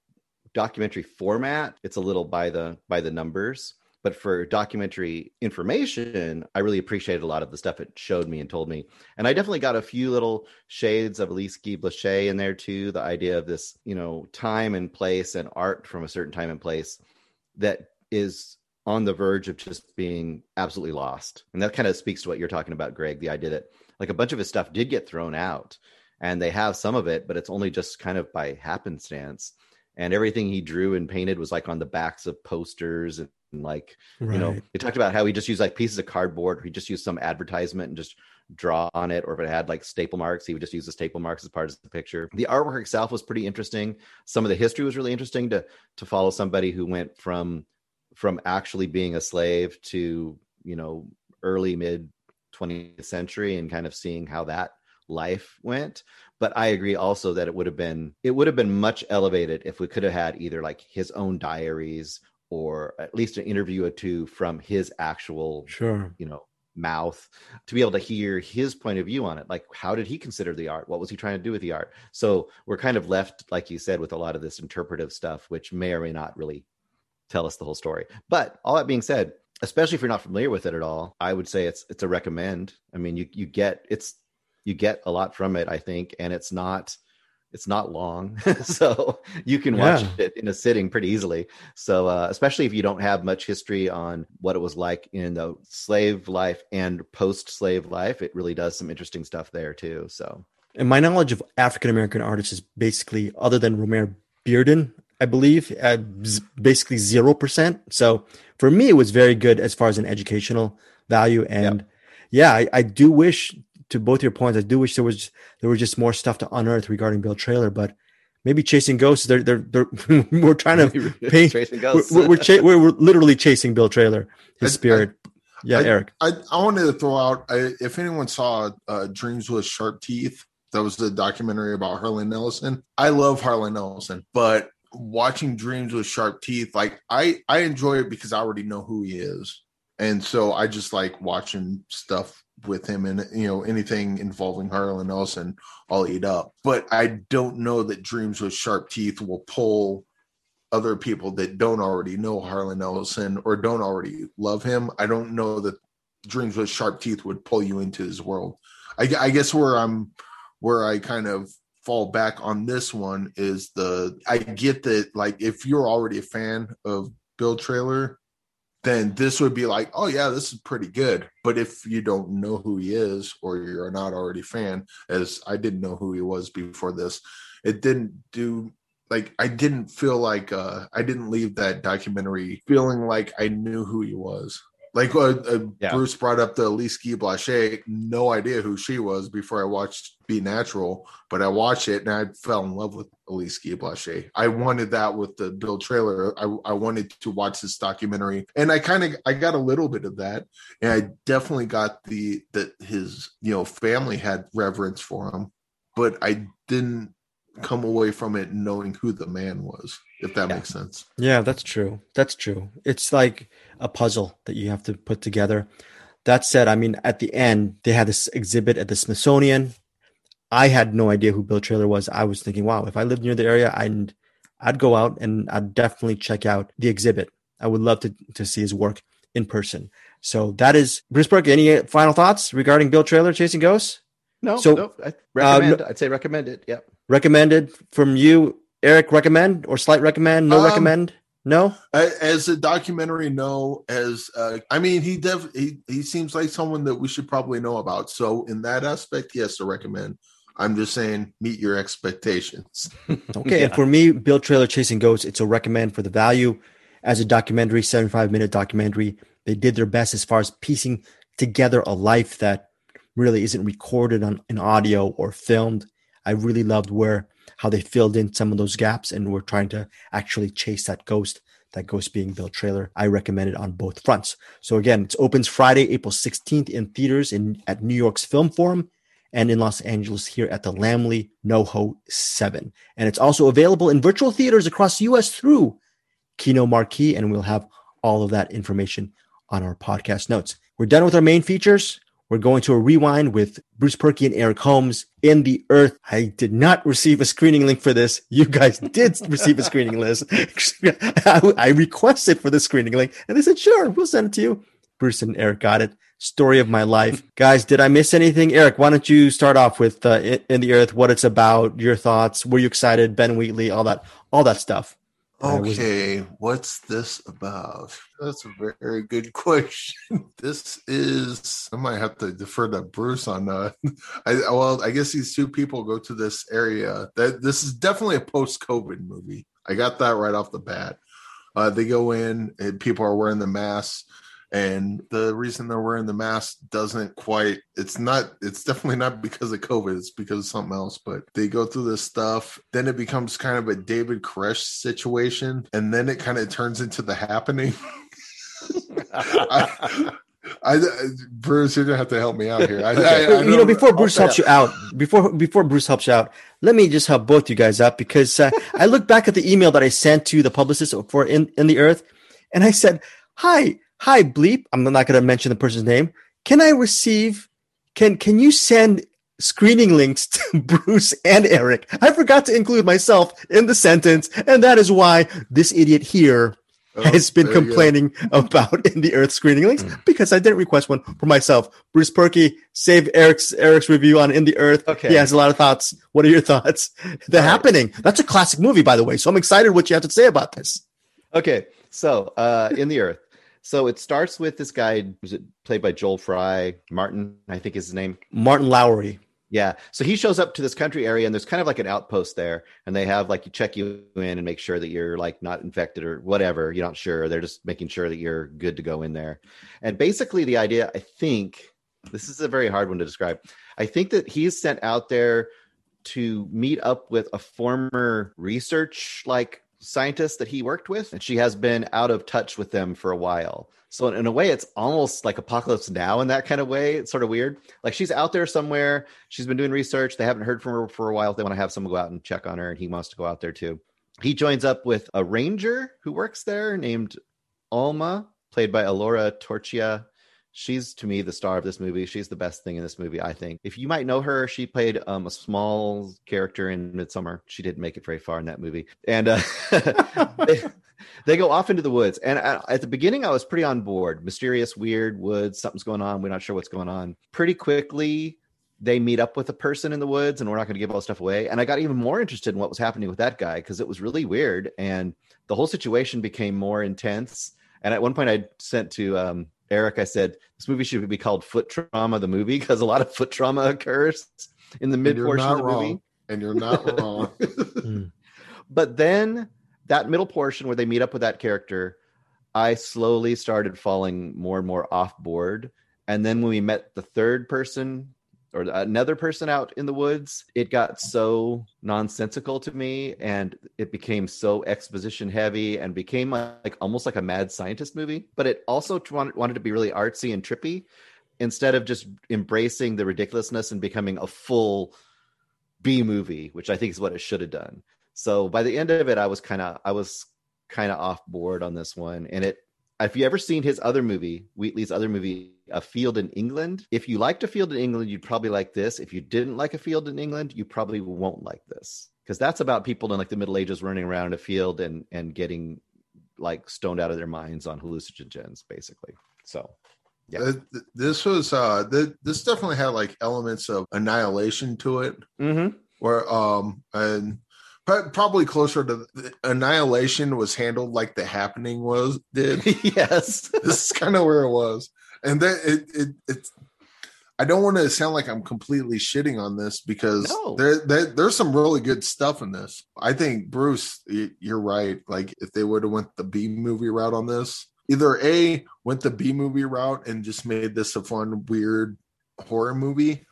documentary format. It's a little by the by the numbers. But for documentary information, I really appreciated a lot of the stuff it showed me and told me. And I definitely got a few little shades of Alice Blaché in there too. The idea of this, you know, time and place and art from a certain time and place that is on the verge of just being absolutely lost. And that kind of speaks to what you're talking about, Greg. The idea that like a bunch of his stuff did get thrown out and they have some of it, but it's only just kind of by happenstance. And everything he drew and painted was like on the backs of posters and like right. you know he talked about how he just used like pieces of cardboard or he just used some advertisement and just draw on it or if it had like staple marks he would just use the staple marks as part of the picture the artwork itself was pretty interesting some of the history was really interesting to to follow somebody who went from from actually being a slave to you know early mid 20th century and kind of seeing how that life went. But i agree also that it would have been it would have been much elevated if we could have had either like his own diaries or at least an interview or two from his actual sure. you know mouth to be able to hear his point of view on it. Like how did he consider the art? What was he trying to do with the art? So we're kind of left like you said with a lot of this interpretive stuff which may or may not really tell us the whole story. But all that being said especially if you're not familiar with it at all i would say it's it's a recommend. I mean you you get it's you get a lot from it i think and it's not it's not long. So you can watch yeah. it in a sitting pretty easily. So uh, especially if you don't have much history on what it was like in the slave life and post slave life it really does some interesting stuff there too so. And my knowledge of african american artists is basically other than romare bearden i believe uh, basically 0% so for me it was very good as far as an educational value and yep. yeah I, I do wish to both your points, I do wish there was there was just more stuff to unearth regarding Bill Traylor, but maybe chasing ghosts. They're they're, they're we're trying to paint. we're we're, cha- we're, we're, literally chasing Bill Traylor, his I, spirit. I, yeah, I, Eric. I, I wanted to throw out if anyone saw uh, Dreams with Sharp Teeth. That was the documentary about Harlan Ellison. I love Harlan Ellison, but watching Dreams with Sharp Teeth, like I I enjoy it because I already know who he is, and so I just like watching stuff with him and you know anything involving Harlan Ellison, I'll eat up. But I don't know that Dreams with Sharp Teeth will pull other people that don't already know Harlan Ellison or don't already love him. I don't know that Dreams with Sharp Teeth would pull you into his world. I, I guess where I'm where I kind of fall back on this one is the I get that like if you're already a fan of Bill Traylor, then this would be like, oh yeah, this is pretty good. But if you don't know who he is or you're not already a fan, as I didn't know who he was before this, it didn't do like I didn't feel like uh I didn't leave that documentary feeling like I knew who he was. Like uh, uh, Yeah. Bruce brought up the Alice Guy Blaché, no idea who she was before I watched Be Natural, but I watched it and I fell in love with Alice Guy Blaché. I wanted that with the Bill Traylor. I, I wanted to watch this documentary, and I kind of I got a little bit of that, and I definitely got the that his you know family had reverence for him, but I didn't come away from it knowing who the man was. If that Yeah. makes sense. Yeah, that's true. That's true. It's like a puzzle that you have to put together. That said, I mean, at the end, they had this exhibit at the Smithsonian. I had no idea who Bill Traylor was. I was thinking, wow, if I lived near the area, I'd I'd go out and I'd definitely check out the exhibit. I would love to to see his work in person. So that is Bruce Brook. Any final thoughts regarding Bill Traylor chasing ghosts? No, So, no, I recommend. Uh, I'd say recommend it. Yep. Recommended from you, Eric. Recommend or slight recommend? No Um, recommend. No. As a documentary, no. As uh, I mean, he def he he seems like someone that we should probably know about. So in that aspect, yes, to recommend. I'm just saying, meet your expectations. Okay, and for me, Bill Traylor Chasing Ghosts, it's a recommend for the value as a documentary, 75 minute documentary. They did their best as far as piecing together a life that really isn't recorded on in audio or filmed. I really loved where how they filled in some of those gaps and were trying to actually chase that ghost. That ghost being Bill Traylor. I recommend it on both fronts. So again, it opens Friday, April 16th in theaters in at New York's Film Forum and in Los Angeles here at the Laemmle NoHo 7. And it's also available in virtual theaters across the US through Kino Marquee, and we'll have all of that information on our podcast notes. We're done with our main features. We're going to a rewind with Bruce Purkey and Eric Holmes in the Earth. I did not receive a screening link for this. You guys did receive a screening list. I, requested for the screening link, and they said, "Sure, we'll send it to you." Bruce and Eric got it. Story of my life, guys. Did I miss anything, Eric? Why don't you start off with uh, in the Earth? What it's about? Your thoughts? Were you excited? Ben Wheatley, all that, all that stuff. I was- Okay, what's this about? That's a very good question. This is I might have to defer to Bruce on uh I well, I guess these two people go to this area. That this is definitely a post-COVID movie. I got that right off the bat. Uh they go in and people are wearing the masks and the reason they're wearing the mask doesn't quite it's not it's definitely not because of covid it's because of something else but they go through this stuff then it becomes kind of a david koresh situation and then it kind of turns into the happening. I, I, Bruce, you're gonna have to help me out here. I, I, I you know, before Bruce helps you out, before before Bruce helps you out, let me just help both you guys out because uh, I look back at the email that I sent to the publicist for in in the Earth, and I said, "Hi, hi, bleep." I'm not going to mention the person's name. Can I receive? Can can you send screening links to Bruce and Eric? I forgot to include myself in the sentence, and that is why this idiot here Oh, has been there you go. complaining about in the Earth screening links because I didn't request one for myself. Bruce Purkey, save Eric's Eric's review on In the Earth. Okay. He has a lot of thoughts. What are your thoughts? The All right. Happening. That's a classic movie, by the way. So I'm excited what you have to say about this. Okay, so uh, in the Earth. So it starts with this guy. Was it played by Joel Fry? Martin, I think is his name. Martin Lowery. Yeah. So he shows up to this country area and there's kind of like an outpost there. And they have like you check you in and make sure that you're like not infected or whatever. You're not sure. They're just making sure that you're good to go in there. And basically, the idea, I think, this is a very hard one to describe. I think that he's sent out there to meet up with a former research like scientist that he worked with. And she has been out of touch with them for a while. So in a way, it's almost like Apocalypse Now in that kind of way. It's sort of weird. Like she's out there somewhere. She's been doing research. They haven't heard from her for a while. They want to have someone go out and check on her, and he wants to go out there too. He joins up with a ranger who works there named Alma, played by Ellora Torchia. She's to me the star of this movie. She's the best thing in this movie, I think. If you might know her, she played um, a small character in Midsommar. She didn't make it very far in that movie, and uh, they, they go off into the woods. And at, the beginning, I was pretty on board. Mysterious, weird woods. Something's going on. We're not sure what's going on. Pretty quickly, they meet up with a person in the woods, and we're not going to give all stuff away. And I got even more interested in what was happening with that guy because it was really weird, and the whole situation became more intense. And at one point, I sent to um, Eric, I said, this movie should be called Foot Trauma, the movie, because a lot of foot trauma occurs in the mid portion of not the movie. And you're not wrong. Hmm. But then that middle portion where they meet up with that character, I slowly started falling more and more off board. And then when we met the third person or another person out in the woods, it got so nonsensical to me and it became so exposition heavy and became like almost like a mad scientist movie. But it also wanted, wanted to be really artsy and trippy instead of just embracing the ridiculousness and becoming a full B movie, which I think is what it should have done. So by the end of it, I was kind of I was kind of off board on this one, and it. If you ever seen his other movie, Wheatley's other movie, A Field in England, if you liked A Field in England, you'd probably like this. If you didn't like A Field in England, you probably won't like this because that's about people in like the Middle Ages running around in a field and and getting like stoned out of their minds on hallucinogens, basically. So yeah. This was uh th- this definitely had like elements of annihilation to it mm-hmm. where um and probably closer to the- annihilation was handled like the happening was did yes. this is kind of where it was and then it it it's I don't want to sound like I'm completely shitting on this because No. there, there there's some really good stuff in this. I think Bruce, you're right. Like if they would have went the B movie route on this, either A went the B movie route and just made this a fun, weird horror movie,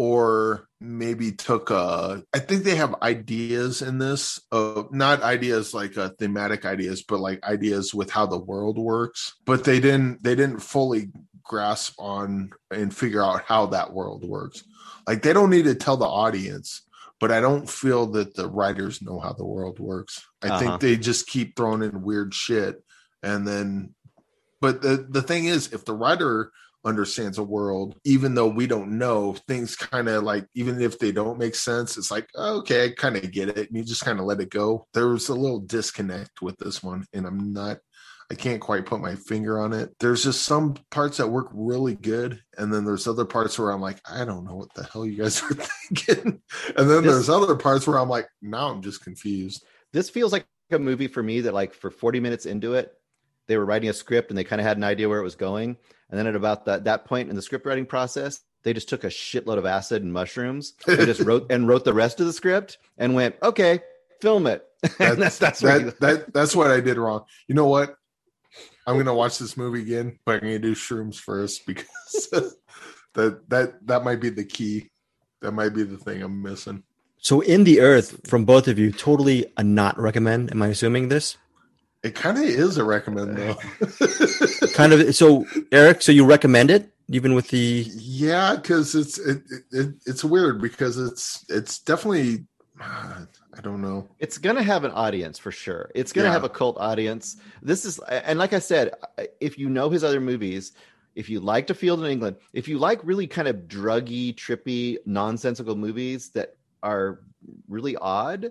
or maybe took a i think they have ideas in this, uh not ideas like uh, thematic ideas, but like ideas with how the world works. But they didn't they didn't fully grasp on and figure out how that world works. Like they don't need to tell the audience, but I don't feel that the writers know how the world works. I Uh-huh. think they just keep throwing in weird shit and then but the the thing is if the writer understands a world even though we don't know things kind of like even if they don't make sense it's like oh, okay i kind of get it and you just kind of let it go. There was a little disconnect with this one and i'm not i can't quite put my finger on it. There's just some parts that work really good and then there's other parts where i'm like i don't know what the hell you guys are thinking. And then This- there's other parts where i'm like now i'm just confused. This feels like a movie for me that like for 40 minutes into it they were writing a script and they kind of had an idea where it was going and then at about that that point in the script writing process they just took a shitload of acid and mushrooms and just wrote and wrote the rest of the script and went okay film it and that's that's that, what that that's what I did wrong. You know what? I'm gonna watch this movie again, but I'm gonna do shrooms first because that that that might be the key. That might be the thing I'm missing. So in the earth, from both of you, totally a not recommend. Am I assuming this? It kind of is a recommend though. Kind of. So Eric, so you recommend it even with the yeah, because it's it, it, it it's weird because it's it's definitely I don't know. it's gonna have an audience for sure it's gonna Yeah. have a cult audience this is and like i said if you know his other movies if you like to field in england if you like really kind of druggy trippy nonsensical movies that are really odd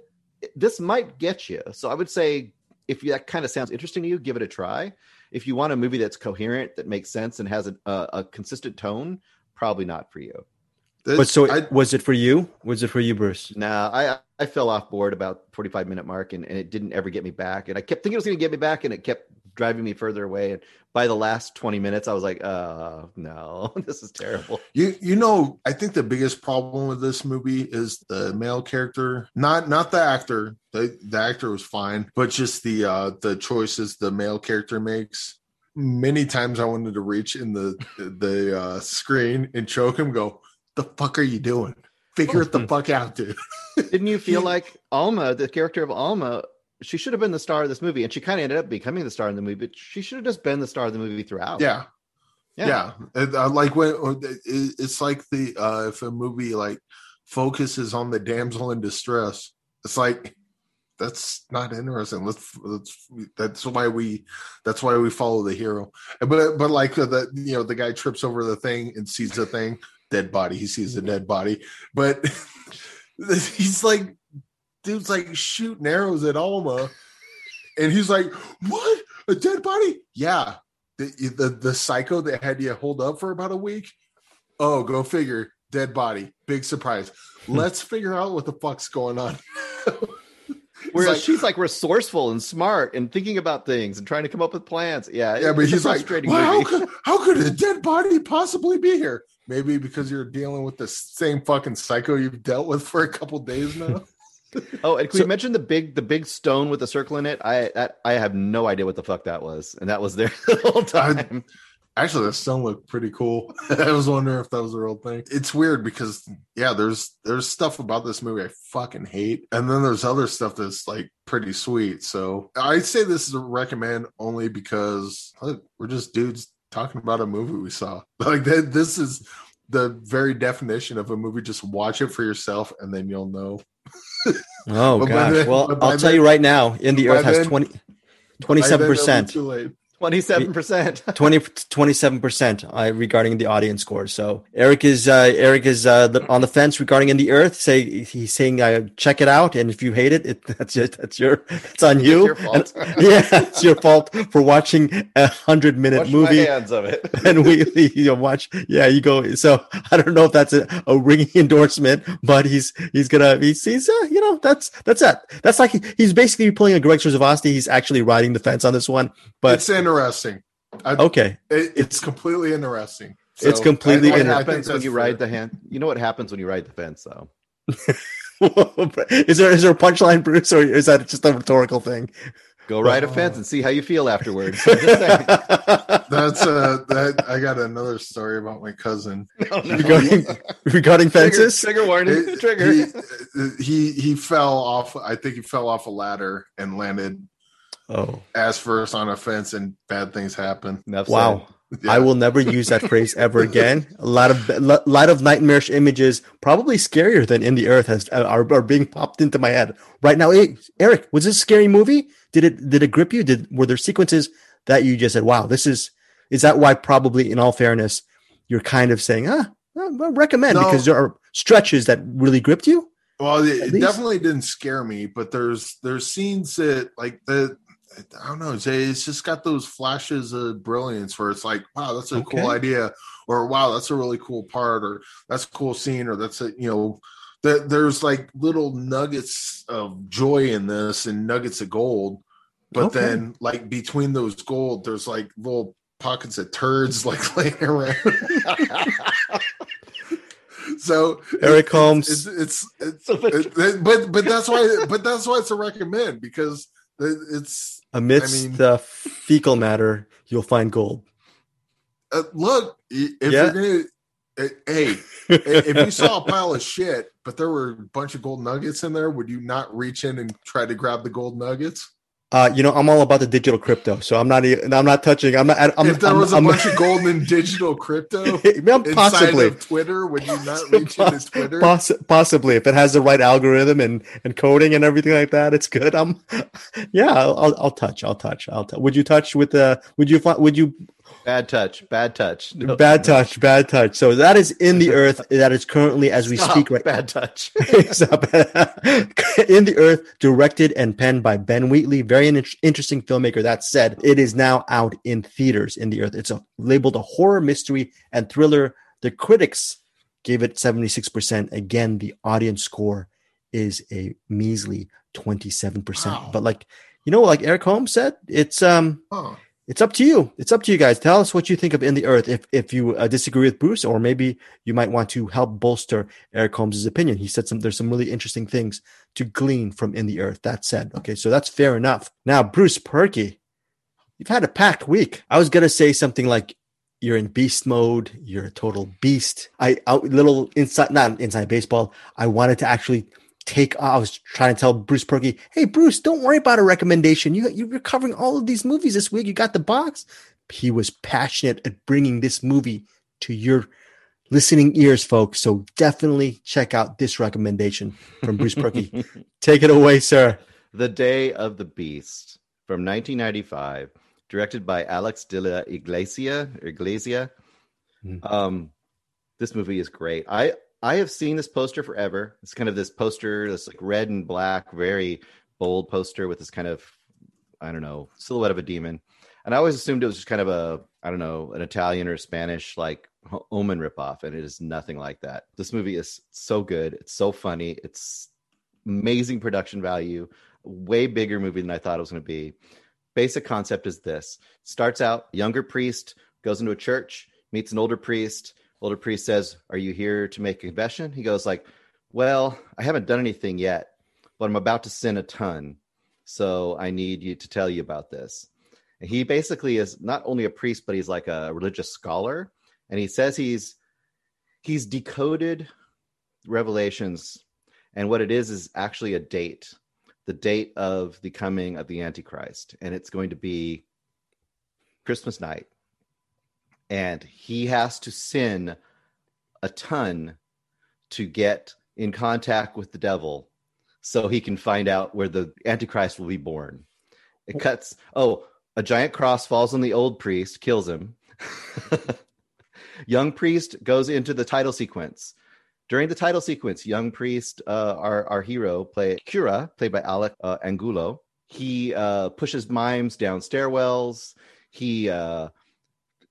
this might get you so i would say if that kind of sounds interesting to you give it a try if you want a movie that's coherent that makes sense and has a, a, a consistent tone probably not for you But so I, was it for you? Was it for you, Bruce? Nah, I I fell off board about 45 minute mark and, and it didn't ever get me back. And I kept thinking it was going to get me back and it kept driving me further away. And by the last 20 minutes, I was like, uh, no, this is terrible. You you know, I think the biggest problem with this movie is the male character, not not the actor. The the actor was fine, but just the uh the choices the male character makes. Many times I wanted to reach in the the uh screen and choke him, go, the fuck are you doing? Figure it the fuck out, dude. Didn't you feel like Alma, the character of Alma, she should have been the star of this movie and she kind of ended up becoming the star in the movie, but she should have just been the star of the movie throughout. Yeah. Yeah. And, uh, like when it's like the uh if a movie like focuses on the damsel in distress, it's like that's not interesting. Let's let's that's why we that's why we follow the hero. But but like the you know the guy trips over the thing and sees the thing, dead body. He sees a dead body, but he's like, dude's like shooting arrows at Alma, and he's like, "What? A dead body? Yeah, the the the psycho that had you hold up for about a week. Oh, go figure. Dead body. Big surprise. Hmm. Let's figure out what the fuck's going on. Whereas like- she's like resourceful and smart and thinking about things and trying to come up with plans. Yeah. yeah, but he's like, well, how could how could a dead body possibly be here? Maybe because you're dealing with the same fucking psycho you've dealt with for a couple days now. Oh, and can So- we mention the big the big stone with the circle in it? I that, I have no idea what the fuck that was, and that was there the whole time. Actually, that stone looked pretty cool. I was wondering if that was a real thing. It's weird because yeah, there's there's stuff about this movie I fucking hate, and then there's other stuff that's like pretty sweet. So I'd say this is a recommend only because look, we're just dudes talking about a movie we saw. Like that, this is the very definition of a movie. Just watch it for yourself, and then you'll know. Oh gosh. then- well, I'll tell then- you right now, In the Earth has then- 20 27%. it'll be too late. Twenty seven percent. 20 27% uh, regarding the audience score. So Eric is uh, Eric is uh, on the fence regarding in the earth. Say he's saying uh, check it out, and if you hate it, it that's it. That's your it's on you. your fault. And- yeah, it's your fault for watching a hundred minute Wash movie. my hands of it. And we, you know, watch. Yeah, you go. So I don't know if that's a, a ringing endorsement, but he's he's gonna he's, he's uh, you know that's that's that. That's like he, he's basically playing a Greg Srivasti. He's actually riding the fence on this one. But it's interesting. I, okay, it, it's completely interesting. It's completely I- I- I happens when you fair. ride the hand? You know what happens when you ride the fence, though. is there is there a punchline, Bruce, or is that just a rhetorical thing? Go ride a fence and see how you feel afterwards. I'm just saying. That's uh that I got another story about my cousin. No, no. regarding, regarding Trigger, fences. trigger warning. It- trigger. He, he he fell off. I think he fell off a ladder and landed Oh ass first on a fence, and bad things happen. Enough wow! Yeah. I will never use that phrase ever again. A lot of a lot of nightmarish images, probably scarier than in the earth, has are, are being popped into my head right now. Hey, Eric, was this a scary movie? Did it did it grip you? Did were there sequences that you just said, "Wow, this is"? Is that why? Probably, in all fairness, you're kind of saying, "Ah, I recommend," No. because there are stretches that really gripped you. Well, it, it definitely didn't scare me, but there's there's scenes that like the I don't know, Jay. It's just got those flashes of brilliance where it's like, wow, that's a cool idea, or wow, that's a really cool part, or that's a cool scene, or that's a you know, that there's like little nuggets of joy in this and nuggets of gold, but Okay. then like between those gold, there's like little pockets of turds like laying around. so Eric it- Holmes. it's it's, it's, So much- it- it- but but that's why but that's why it's a recommend because it's Amidst I mean- the fecal matter, you'll find gold. uh, look if Yeah. you're gonna uh, hey if you saw a pile of shit but there were a bunch of gold nuggets in there would you not reach in and try to grab the gold nuggets Uh, you know, I'm all about the digital crypto, so I'm not. I'm not touching. I'm not. I'm, if there I'm- was a I'm- bunch of gold in digital crypto inside possibly, of twitter would you not reach into twitter poss- possibly, if it has the right algorithm and and coding and everything like that, it's good. I'm, yeah, I'll, I'll, I'll touch. I'll touch. I'll. T- would you touch with the? Would you? Would you? Bad touch. Bad touch. No, bad touch. Bad touch. So that is in the earth. That is currently as we Stop. speak right Bad touch. In the Earth, directed and penned by Ben Wheatley, very in- interesting filmmaker. That said, it is now out in theaters. In the Earth, it's a, labeled a horror, mystery, and thriller. The critics gave it seventy six percent. Again, the audience score is a measly twenty seven percent. But like you know, like Eric Holmes said, it's um huh. It's up to you. It's up to you guys. Tell us what you think of In the Earth. If if you uh, disagree with Bruce, or maybe you might want to help bolster Eric Holmes' opinion. He said some. There's some really interesting things to glean from In the Earth. That said, okay, so that's fair enough. Now, Bruce Purkey, you've had a packed week. I was gonna say something like. You're in beast mode. You're a total beast. I little inside, not inside baseball. I wanted to actually take. I was trying to tell Bruce Purkey, "Hey, Bruce, don't worry about a recommendation. You you're covering all of these movies this week. You got the box." He was passionate at bringing this movie to your listening ears, folks. So definitely check out this recommendation from Bruce Purkey. Take it away, sir. The Day of the Beast from 1995, directed by Alex de la Iglesia. Iglesia. Hmm. Um, this movie is great. I I have seen this poster forever. It's kind of this poster, this like red and black, very bold poster with this kind of I don't know silhouette of a demon. And I always assumed it was just kind of a I don't know an Italian or Spanish like Omen ripoff, and it is nothing like that. This movie is so good. It's so funny. It's amazing production value. Way bigger movie than I thought it was going to be. Basic concept is this: starts out younger priest goes into a church, meets an older priest. Older priest says, "Are you here to make a confession?" He goes like, "Well, I haven't done anything yet, but I'm about to sin a ton. So I need you to tell you about this. And he basically is not only a priest, but he's like a religious scholar. And he says he's he's decoded revelations. And what it is is actually a date, the date of the coming of the Antichrist. And it's going to be Christmas night. And he has to sin a ton to get in contact with the devil so he can find out where the Antichrist will be born. It cuts, oh, a giant cross falls on the old priest, kills him. young priest goes into the title sequence. During the title sequence, young priest, uh, our, our hero, play Cura, played by Alec uh, Angulo. He uh, pushes mimes down stairwells. He uh,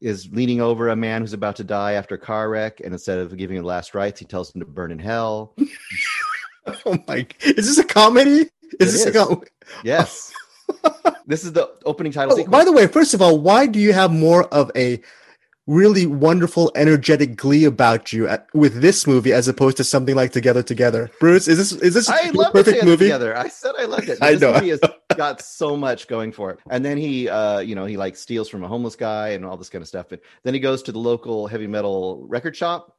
is leaning over a man who's about to die after a car wreck, and instead of giving him last rites, he tells him to burn in hell. oh my! Is this a comedy? Is It this a is. com- Yes. this is the opening title Oh, sequence. by the way, first of all, why do you have more of a really wonderful, energetic glee about you at, with this movie as opposed to something like Together Together? Bruce, is this is this I love perfect movie? together. I said I loved it. I this know. movie has got so much going for it. And then he, uh, you know, he like steals from a homeless guy and all this kind of stuff. And then he goes to the local heavy metal record shop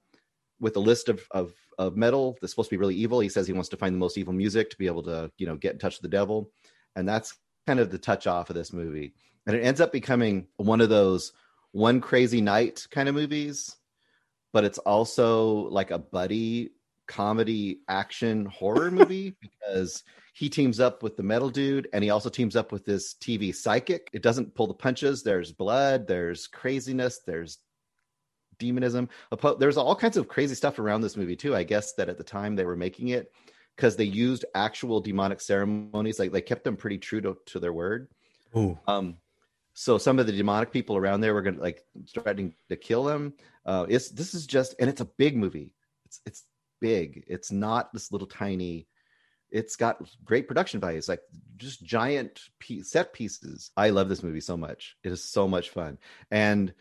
with a list of of of metal that's supposed to be really evil. He says he wants to find the most evil music to be able to, you know, get in touch with the devil. And that's kind of the touch off of this movie. And it ends up becoming one of those one crazy night kind of movies, but it's also like a buddy comedy action horror movie because he teams up with the metal dude and he also teams up with this TV psychic. It doesn't pull the punches. There's blood, there's craziness, there's demonism. There's all kinds of crazy stuff around this movie too. I guess that at the time they were making it because they used actual demonic ceremonies, like they kept them pretty true to, to their word. Um, so some of the demonic people around there were going to like threatening to kill them. Uh, it's this is just, and it's a big movie. It's it's big. It's not this little tiny. It's got great production values, like just giant piece, set pieces. I love this movie so much. It is so much fun, and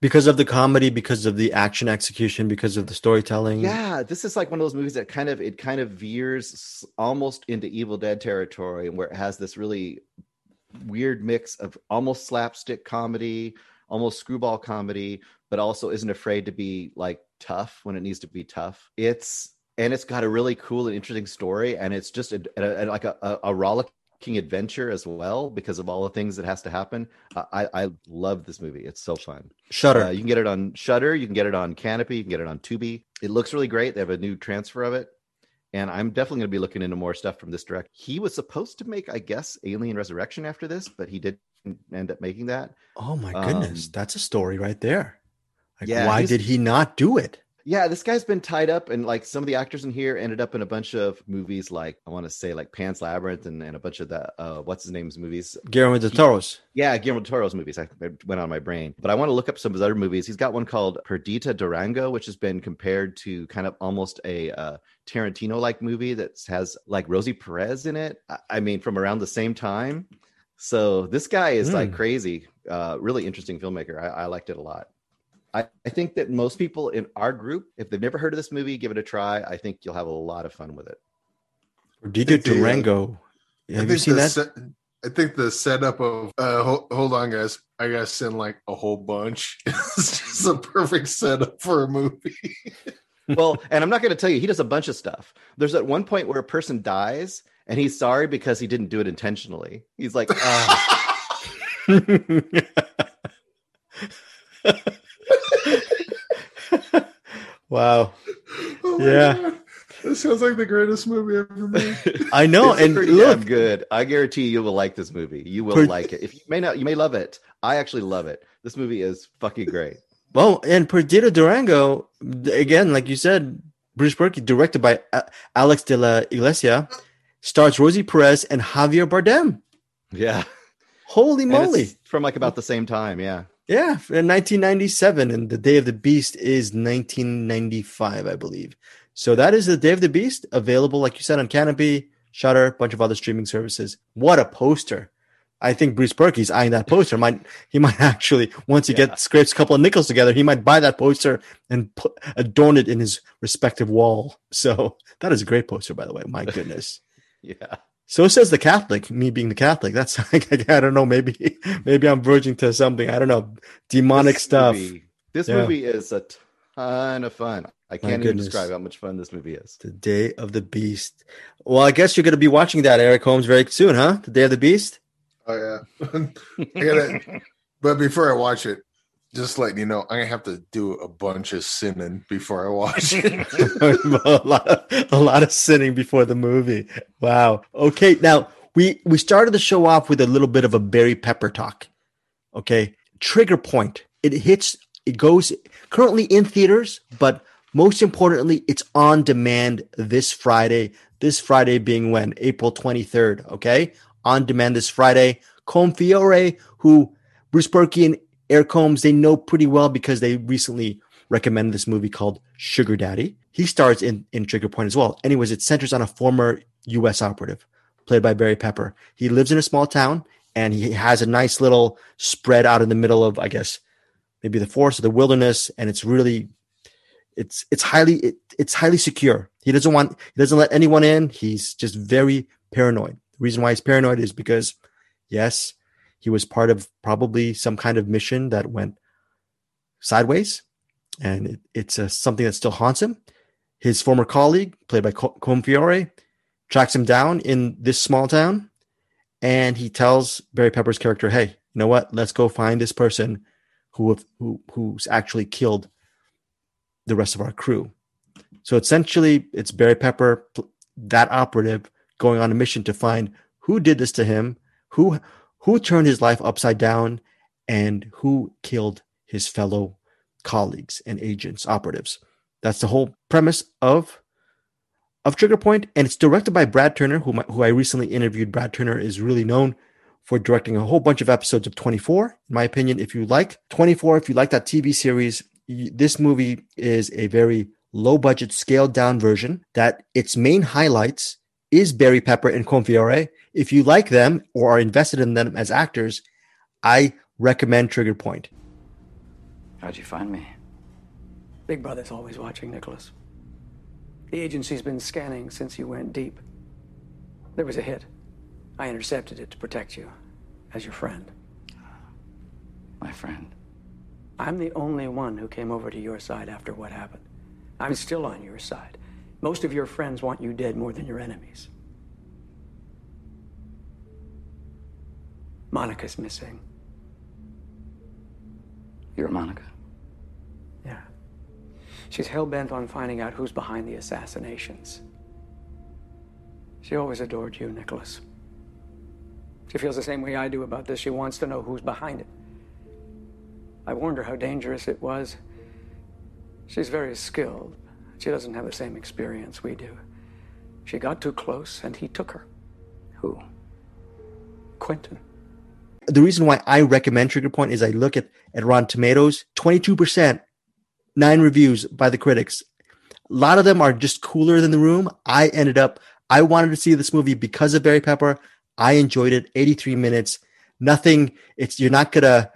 Because of the comedy, because of the action execution, because of the storytelling. yeah, this is like one of those movies that kind of it kind of veers almost into Evil Dead territory, and where it has this really weird mix of almost slapstick comedy, almost screwball comedy, but also isn't afraid to be like tough when it needs to be tough. It's and it's got a really cool and interesting story, and it's just a, a- a- like a, a, rollicking adventure as well because of all the things that has to happen. I, I I love this movie. It's so fun. Shudder. Uh, you can get it on Shudder. You can get it on Kanopy. You can get it on Tubi. It looks really great. They have a new transfer of it, and I'm definitely going to be looking into more stuff from this direct. He was supposed to make, I guess, Alien Resurrection after this, but he didn't end up making that. oh my goodness, um, that's a story right there. Like, yeah, why did he not do it? Yeah, this guy's been tied up, and like some of the actors in here ended up in a bunch of movies, like I want to say like Pan's Labyrinth and, and a bunch of the uh, what's his name's movies. Guillermo del Toro's. Yeah, Guillermo del Toro's movies. I it went on my brain, but I want to look up some of his other movies. He's got one called Perdita Durango, which has been compared to kind of almost a uh, Tarantino-like movie that has like Rosie Perez in it. I- I mean, from around the same time. So this guy is like Hmm. crazy. Uh, really interesting filmmaker. I, I liked it a lot. I, I think that most people in our group, if they've never heard of this movie, give it a try. I think you'll have a lot of fun with it. Did think the, uh, Durango? I Have you think seen the that? set- I think the setup of uh, hold, hold on, guys. I gotta send like a whole bunch. it's just a perfect setup for a movie. well, and I'm not going to tell you, he does a bunch of stuff. There's at one point where a person dies and he's sorry because he didn't do it intentionally. He's like, "Ah." wow. Oh Yeah. God. That sounds like the greatest movie ever made. I know. It's and look, good. I guarantee you will like this movie. You will Per- like it. If you may not, you may love it. I actually love it. This movie is fucking great. well, and Perdita Durango, again, like you said, Bruce Purkey, directed by Alex de la Iglesia, stars Rosie Perez and Javier Bardem. Yeah, Holy moly. from like about the same time. Yeah, Yeah, in 1997, and the Day of the Beast is 1995, I believe. So that is the Day of the Beast available, like you said, on Kanopy, Shudder, a bunch of other streaming services. What a poster! I think Bruce Purkey's eyeing that poster. Might he might actually once he Yeah. gets scrapes a couple of nickels together, he might buy that poster and put, adorn it in his respective wall. So that is a great poster, by the way. My goodness. Yeah. So it says the Catholic. Me being the Catholic, that's like, I don't know. Maybe maybe I'm verging to something. I don't know. Demonic This stuff. movie- this Yeah. movie is a ton of fun. I can't even describe how much fun this movie is. The Day of the Beast. Well, I guess you're going to be watching that, Eric Holmes, very soon, huh? The Day of the Beast. Oh yeah. I gotta, but before I watch it, just letting you know, I'm gonna have to do a bunch of sinning before I watch it. a, lot of, a lot of sinning before the movie. Wow. Okay, now we we started the show off with a little bit of a Barry Pepper talk. Okay, trigger point. It hits. It goes currently in theaters, but most importantly, it's on demand this Friday. This Friday being when April 23rd. Okay, on demand this Friday. Confiore, who Bruce Purkey Eric Holmes, they know pretty well because they recently recommended this movie called Sugar Daddy. He stars in, in Trigger Point as well. Anyways, it centers on a former U.S. operative played by Barry Pepper. He lives in a small town and he has a nice little spread out in the middle of, I guess, maybe the forest or the wilderness. And it's really, it's it's highly it, it's highly secure. He doesn't want he doesn't let anyone in. He's just very paranoid. The reason why he's paranoid is because, yes, he was part of probably some kind of mission that went sideways, and it, it's uh, something that still haunts him. His former colleague, played by Co- Colm Feore, tracks him down in this small town, and he tells Barry Pepper's character, "Hey, you know what? Let's go find this person who who who's actually killed the rest of our crew." So essentially, it's Barry Pepper, that operative, going on a mission to find who did this to him, who who turned his life upside down, and who killed his fellow colleagues and agents, operatives. That's the whole premise of of Trigger Point, and it's directed by Brad Turner, who who I recently interviewed. Brad Turner is really known for directing a whole bunch of episodes of 24. In my opinion, if you like 24, if you like that TV series, y- this movie is a very low budget, scaled down version. That its main highlights is Barry Pepper and Colm Feore. If you like them or are invested in them as actors, I recommend Trigger Point. How'd you find me? Big Brother's always watching, Nicholas. The agency's been scanning since you went deep. There was a hit. I intercepted it to protect you, as your friend. My friend. I'm the only one who came over to your side after what happened. I'm still on your side. Most of your friends want you dead more than your enemies. Monica's missing. You're Monica. Yeah. She's hell bent on finding out who's behind the assassinations. She always adored you, Nicholas. She feels the same way I do about this. She wants to know who's behind it. I warned her how dangerous it was. She's very skilled. She doesn't have the same experience we do. She got too close, and he took her. Who? Quentin. the reason why I recommend Trigger Point is I look at, at Rotten Tomatoes, 22%, nine reviews by the critics. A lot of them are just cooler than the room. I ended up, I wanted to see this movie because of Barry Pepper. I enjoyed it. 83 minutes. Nothing, it's, you're not gonna,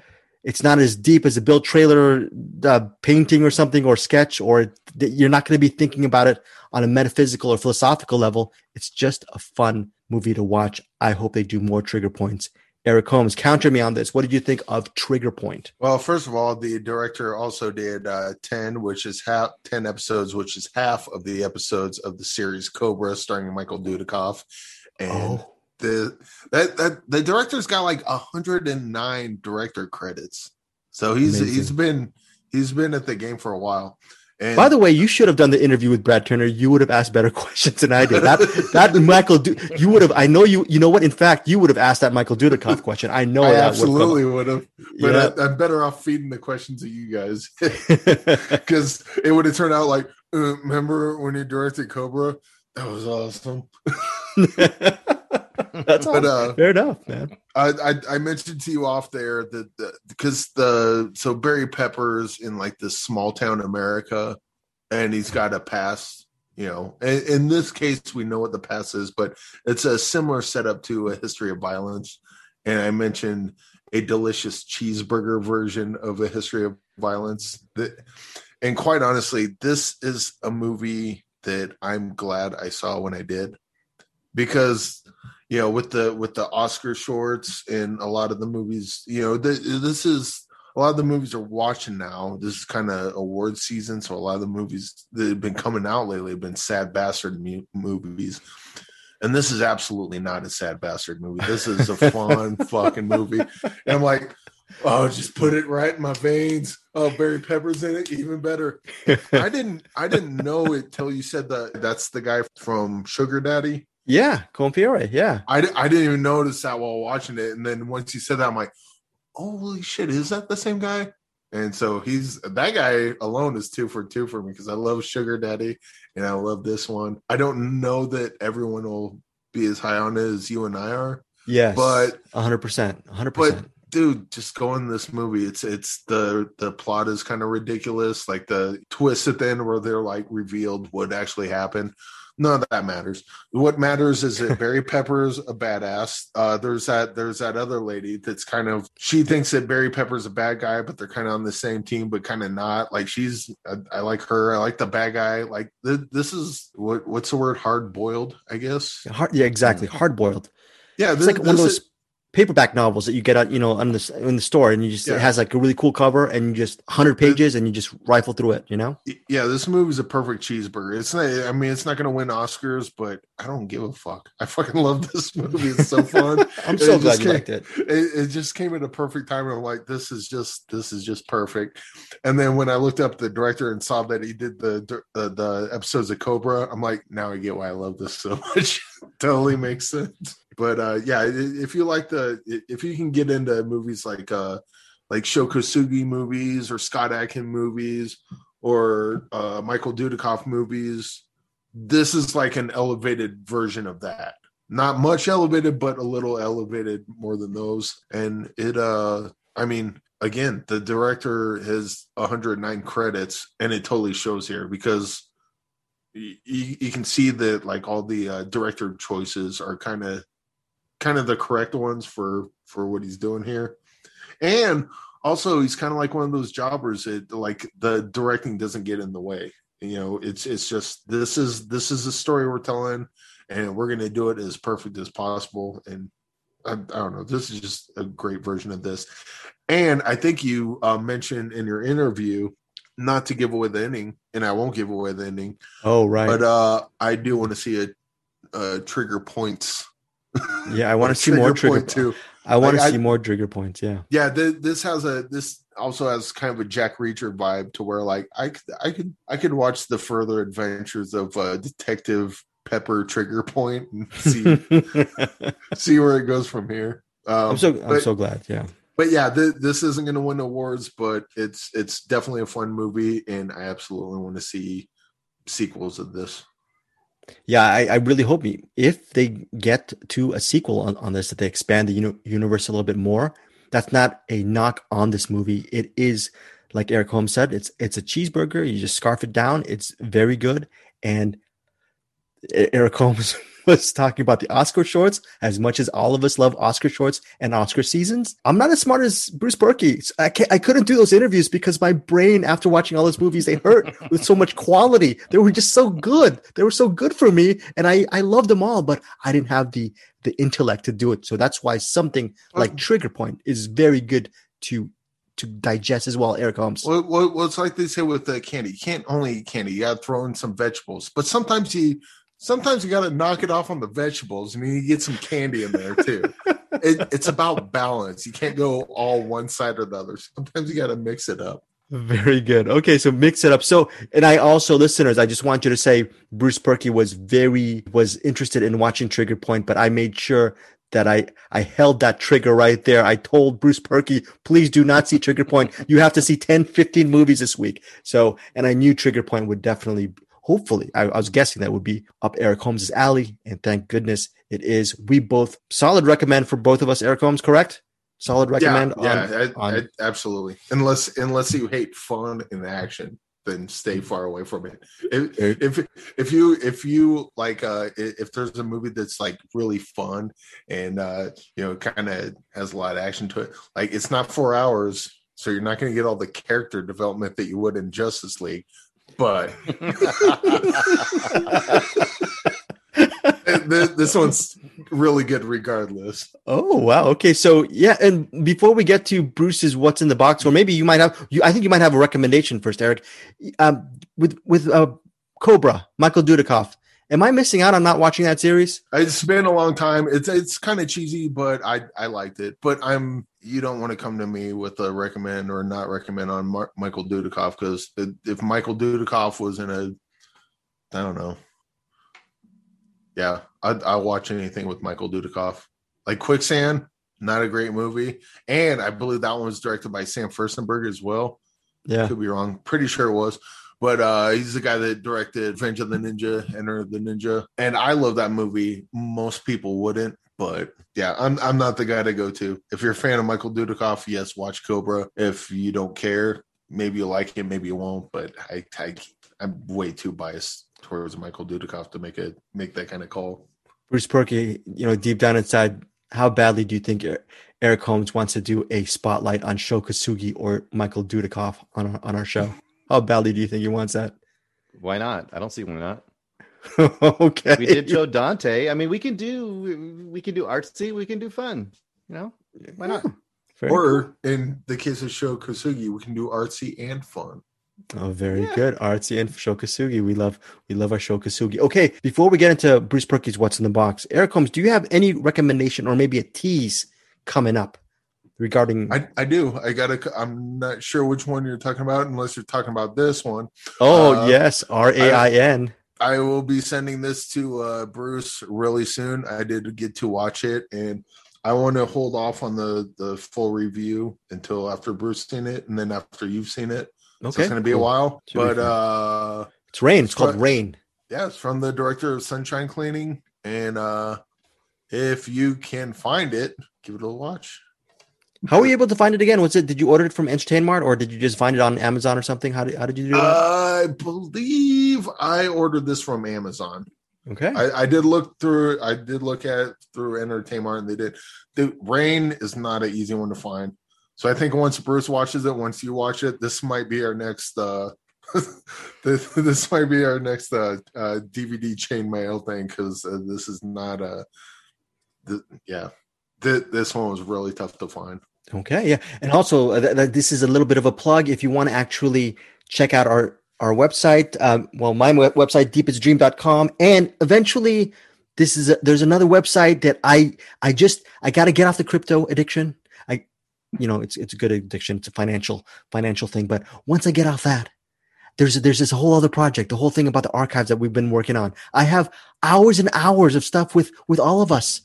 it's not as deep as a Bill Traylor uh, painting or something or sketch, or you're not going to be thinking about it on a metaphysical or philosophical level. It's just a fun movie to watch. I hope they do more trigger points. Eric Holmes, counter me on this. What did you think of Trigger Point? Well, first of all, the director also did uh, ten, which is half ten episodes, which is half of the episodes of the series Cobra, starring Michael Dudikoff. And Oh. The that that the director's got like hundred and nine director credits, so he's Amazing. he's been he's been at the game for a while. And By the way, you should have done the interview with Brad Turner. You would have asked better questions than I did. That that Michael, Du- you would have. I know you. You know what? In fact, you would have asked that Michael Dudikoff question. I know I absolutely would have, but Yeah. I, I'm better off feeding the questions to you guys because it would have turned out like, uh, remember when you directed Cobra? That was awesome. That's all. But, uh, fair enough, man. I, I I mentioned to you off there that the, because the so Barry Peppers in like this small town America, and he's got a pass. You know, in, in this case, we know what the pass is, but it's a similar setup to a history of violence. And I mentioned a delicious cheeseburger version of a history of violence. That, and quite honestly, this is a movie that I'm glad I saw when I did because you know with the with the Oscar shorts and a lot of the movies, you know, th- this is a lot of the movies are watching now. This is kind of award season, so a lot of the movies that have been coming out lately have been sad bastard mu- movies. And this is absolutely not a sad bastard movie. This is a fun fucking movie. And I'm like, oh, just put it right in my veins. Oh, Barry Pepper's in it, even better. I didn't I didn't know it till you said that that's the guy from Sugar Daddy. Yeah, Colm Feore. Yeah. I, I didn't even notice that while watching it. And then once you said that, I'm like, holy shit, is that the same guy? And so he's that guy alone is two for two for me because I love Sugar Daddy and I love this one. I don't know that everyone will be as high on it as you and I are, Yes. But- 100%. 100%. but dude, just go in this movie. It's it's the the plot is kind of ridiculous. Like the twist at the end where they're like revealed what actually happened. None of that matters. What matters is that Barry Pepper's a badass. Uh, there's that there's that other lady that's kind of she thinks that Barry Pepper's a bad guy, but they're kind of on the same team, but kind of not. Like she's I, I like her. I like the bad guy. Like th- this is what what's the word? Hard boiled, I guess. Hard, yeah, exactly. Hard boiled. Yeah, It's thi- like one of those is- paperback novels that you get on you know, on the in the store, and you just Yeah. it has like a really cool cover, and you just hundred pages, and you just rifle through it. You know, yeah, this movie's a perfect cheeseburger. It's not. I mean, it's not going to win Oscars, but I don't give a fuck. I fucking love this movie. It's so fun. I'm so just glad you came- liked it. It, it just came at a perfect time. I'm like, this is just this is just perfect. And then when I looked up the director and saw that he did the the, the episodes of Cobra, I'm like, now I get why I love this so much. totally makes sense. But uh, yeah, if you like the if you can get into movies like uh like Sho Kosugi movies or Scott Adkin movies or uh, Michael Dudikoff movies, this is like an elevated version of that. Not much elevated, but a little elevated more than those. And it, uh, I mean, again, the director has 109 credits, and it totally shows here because you, you can see that like all the uh, director choices are kind of kind of the correct ones for for what he's doing here. And also he's kind of like one of those jobbers that like the directing doesn't get in the way. You know it's it's just this is this is the story we're telling and we're going to do it as perfect as possible. And I, I don't know this is just a great version of this. And i think you uh, mentioned in your interview not to give away the ending and i won't give away the ending. Oh right, but uh i do want to see a, uh trigger points yeah, I want to see more trigger. point too I want to see more trigger points. Yeah, yeah th- this has a this also has kind of a jack reacher vibe to where like i could i could i could watch the further adventures of uh detective pepper trigger point and see see where it goes from here um, I'm so I'm but, so glad. Yeah, but yeah th- this isn't going to win awards but it's it's definitely a fun movie and i absolutely want to see sequels of this yeah. I, I really hope if they get to a sequel on, on this, that they expand the uni- universe a little bit more. That's not a knock on this movie. It is like Eric Holmes said. It's it's a cheeseburger. You just scarf it down. It's very good. And Eric Holmes was talking about the Oscar shorts. As much as all of us love Oscar shorts and Oscar seasons, I'm not as smart as Bruce Purkey. I can't, I couldn't do those interviews because my brain, after watching all those movies, they hurt with so much quality. They were just so good. They were so good for me, and I I loved them all, but I didn't have the the intellect to do it. So that's why something like Trigger Point is very good to to digest as well. Eric Holmes. Well, well, well, it's like they say with the candy. You can't only eat candy. You got to throw in some vegetables. But sometimes you, sometimes you got to knock it off on the vegetables. I mean, you get some candy in there too. it, it's about balance. You can't go all one side or the other. Sometimes you got to mix it up. Very good. Okay, so mix it up. So, and I also, listeners, I just want you to say Bruce Purkey was very was interested in watching Trigger Point, but I made sure that I I held that trigger right there. I told Bruce Purkey, please do not see Trigger Point. You have to see 10, 15 movies this week. So, and I knew Trigger Point would definitely, hopefully, I, I was guessing that would be up Eric Holmes' alley, and thank goodness it is. We both solid recommend for both of us. Eric Holmes, correct? Solid recommend. yeah, on- yeah, I- on- I- absolutely. Unless unless you hate fun and action, then stay far away from it. If if, if you if you like uh if there's a movie that's like really fun and uh you know kind of has a lot of action to it, like it's not four hours, so you're not going to get all the character development that you would in Justice League. But this, this one's really good regardless. Oh wow. Okay. So yeah, and before we get to Bruce's what's in the box, or maybe you might have you I think you might have a recommendation first, Eric. Um with with uh Cobra, Michael Dudikoff. Am I missing out on not watching that series? It's been a long time. It's it's kind of cheesy, but I I liked it. But I'm you don't want to come to me with a recommend or not recommend on Mar- Michael Dudikoff because if Michael Dudikoff was in a I don't know. Yeah, I'd, I'll watch anything with Michael Dudikoff. Like Quicksand, not a great movie, and I believe that one was directed by Sam Firstenberg as well. Yeah, could be wrong. Pretty sure it was. But uh, he's the guy that directed Revenge of the Ninja, Enter the Ninja, and I love that movie. Most people wouldn't, but yeah, I'm I'm not the guy to go to. If you're a fan of Michael Dudikoff, yes, watch Cobra. If you don't care, maybe you like it, maybe you won't. But I, I I'm way too biased towards Michael Dudikoff to make it make that kind of call. Bruce Purkey, you know, deep down inside, how badly do you think Eric Holmes wants to do a spotlight on Sho Kosugi or Michael Dudikoff on on our show? How badly do you think he wants that? Why not? I don't see why not. okay. We did Joe Dante. I mean, we can do we can do artsy, we can do fun. You know, why not? Very or cool. in the case of Sho Kosugi, we can do artsy and fun. Oh, very yeah. good. Artsy and Sho Kosugi. We love we love our Sho Kosugi. Okay, before we get into Bruce Purkey's What's in the Box, Eric Holmes, do you have any recommendation or maybe a tease coming up regarding I, I do. I gotta I'm not sure which one you're talking about unless you're talking about this one. Oh uh, yes, R A I N. I will be sending this to uh, Bruce really soon. I did get to watch it and I want to hold off on the the full review until after Bruce seen it and then after you've seen it. Okay, so it's going to be cool. a while, Should but uh, it's rain. It's, it's called Rain. Yeah, it's from the director of Sunshine Cleaning, and uh, if you can find it, give it a watch. How were you able to find it again? Was it did you order it from Entertain Mart or did you just find it on Amazon or something? How did how did you do that? I believe I ordered this from Amazon. Okay. I, I did look through I did look at it through Entertain Mart and they did the rain is not an easy one to find. So I think once Bruce watches it, once you watch it, this might be our next. uh this, this might be our next uh, uh DVD chain mail thing because uh, this is not a. Th- yeah, th- this one was really tough to find. Okay, yeah, and also uh, th- th- this is a little bit of a plug. If you want to actually check out our our website. Um, well, my website deepazdream.com, and eventually this is a, there's another website that I I just I got to get off the crypto addiction. I, you know it's it's a good addiction. It's a financial financial thing. But once i get off that there's there's this whole other project the whole thing about the archives that we've been working on. I have hours and hours of stuff with with all of us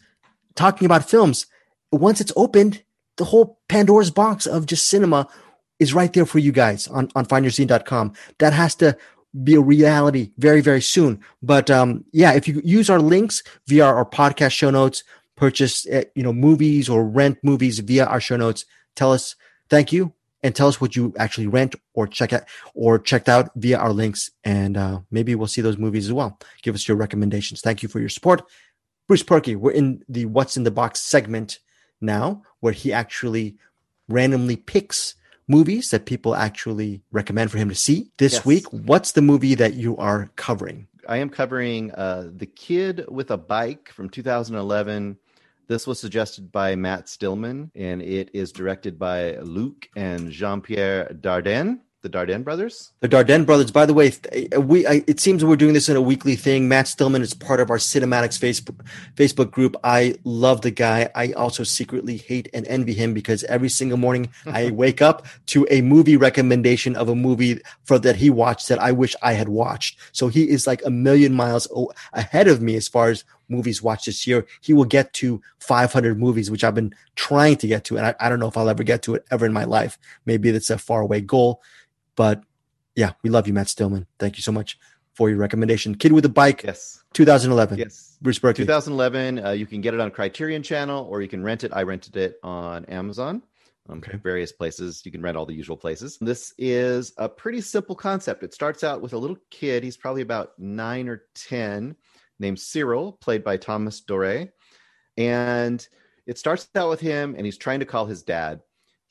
talking about films. Once it's opened the whole pandora's box of just cinema is right there for you guys on on findyourscene.com that has to be a reality very very soon. But um yeah if you use our links via our podcast show notes purchase eh, you know movies or rent movies via our show notes tell us thank you and tell us what you actually rent or check out or checked out via our links. And uh, maybe we'll see those movies as well. Give us your recommendations. Thank you for your support. Bruce Purkey. we're in the what's in the box segment now where he actually randomly picks movies that people actually recommend for him to see. This yes. week what's the movie that you are covering? I am covering uh, the kid with a bike from 2011 this was suggested by Matt Stillman, and it is directed by Luc and Jean Pierre Dardenne the Dardenne brothers. The Dardenne brothers. By the way, uh, we I, it seems we're doing this in a weekly thing. Matt Stillman is part of our CinemAddicts Facebook Facebook group. I love the guy. I also secretly hate and envy him because every single morning I wake up to a movie recommendation of a movie for that he watched that I wish I had watched. So he is like a million miles ahead of me as far as movies watched this year. He will get to 500 movies, which I've been trying to get to, and I, I don't know if I'll ever get to it ever in my life. Maybe that's a far away goal. But yeah, we love you, Matt Stillman. Thank you so much for your recommendation. Kid with a Bike, yes, 2011. Yes, Bruce Berkeley. 2011. Uh, you can get it on Criterion Channel, or you can rent it. I rented it on Amazon. Um, okay. Various places you can rent all the usual places. This is a pretty simple concept. It starts out with a little kid. He's probably about nine or ten, named Cyril, played by Thomas Doret, and it starts out with him, and he's trying to call his dad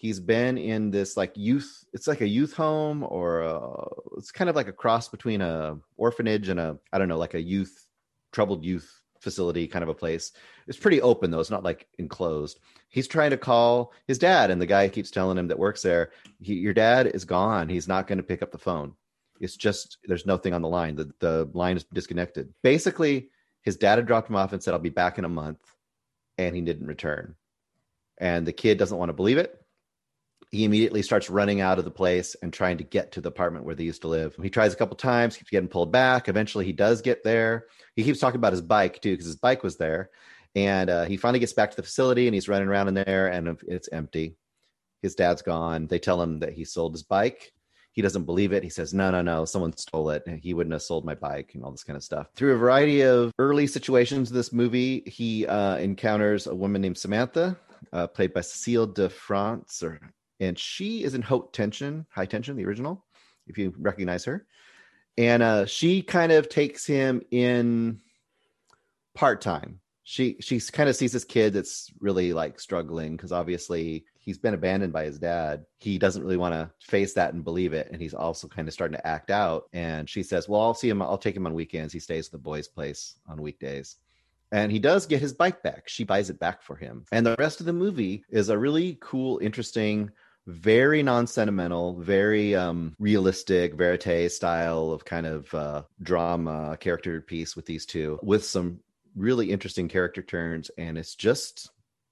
he's been in this like youth it's like a youth home or a, it's kind of like a cross between a orphanage and a i don't know like a youth troubled youth facility kind of a place. It's pretty open though. It's not like enclosed. He's trying to call his dad, and the guy keeps telling him that works there, he, "Your dad is gone. He's not going to pick up the phone. It's just there's nothing on the line. The the line is disconnected. Basically, his dad had dropped him off and said, "I'll be back in a month," and he didn't return. And the kid doesn't want to believe it he immediately starts running out of the place and trying to get to the apartment where they used to live. He tries a couple times, keeps getting pulled back. Eventually, he does get there. He keeps talking about his bike too, because his bike was there. And uh, he finally gets back to the facility and he's running around in there, and it's empty. His dad's gone. They tell him that he sold his bike. He doesn't believe it. He says, No, no, no, someone stole it. He wouldn't have sold my bike and all this kind of stuff. Through a variety of early situations in this movie, he uh, encounters a woman named Samantha, uh, played by Cecile de France, or and she is in Haute Tension, High Tension, the original, if you recognize her. And uh, she kind of takes him in part time. She she kind of sees this kid that's really like struggling because obviously he's been abandoned by his dad. He doesn't really want to face that and believe it, and he's also kind of starting to act out. And she says, "Well, I'll see him. I'll take him on weekends. He stays at the boys' place on weekdays." and he does get his bike back. She buys it back for him. And the rest of the movie is a really cool, interesting very non-sentimental very um realistic verite style of kind of uh drama character piece with these two with some really interesting character turns. And it's just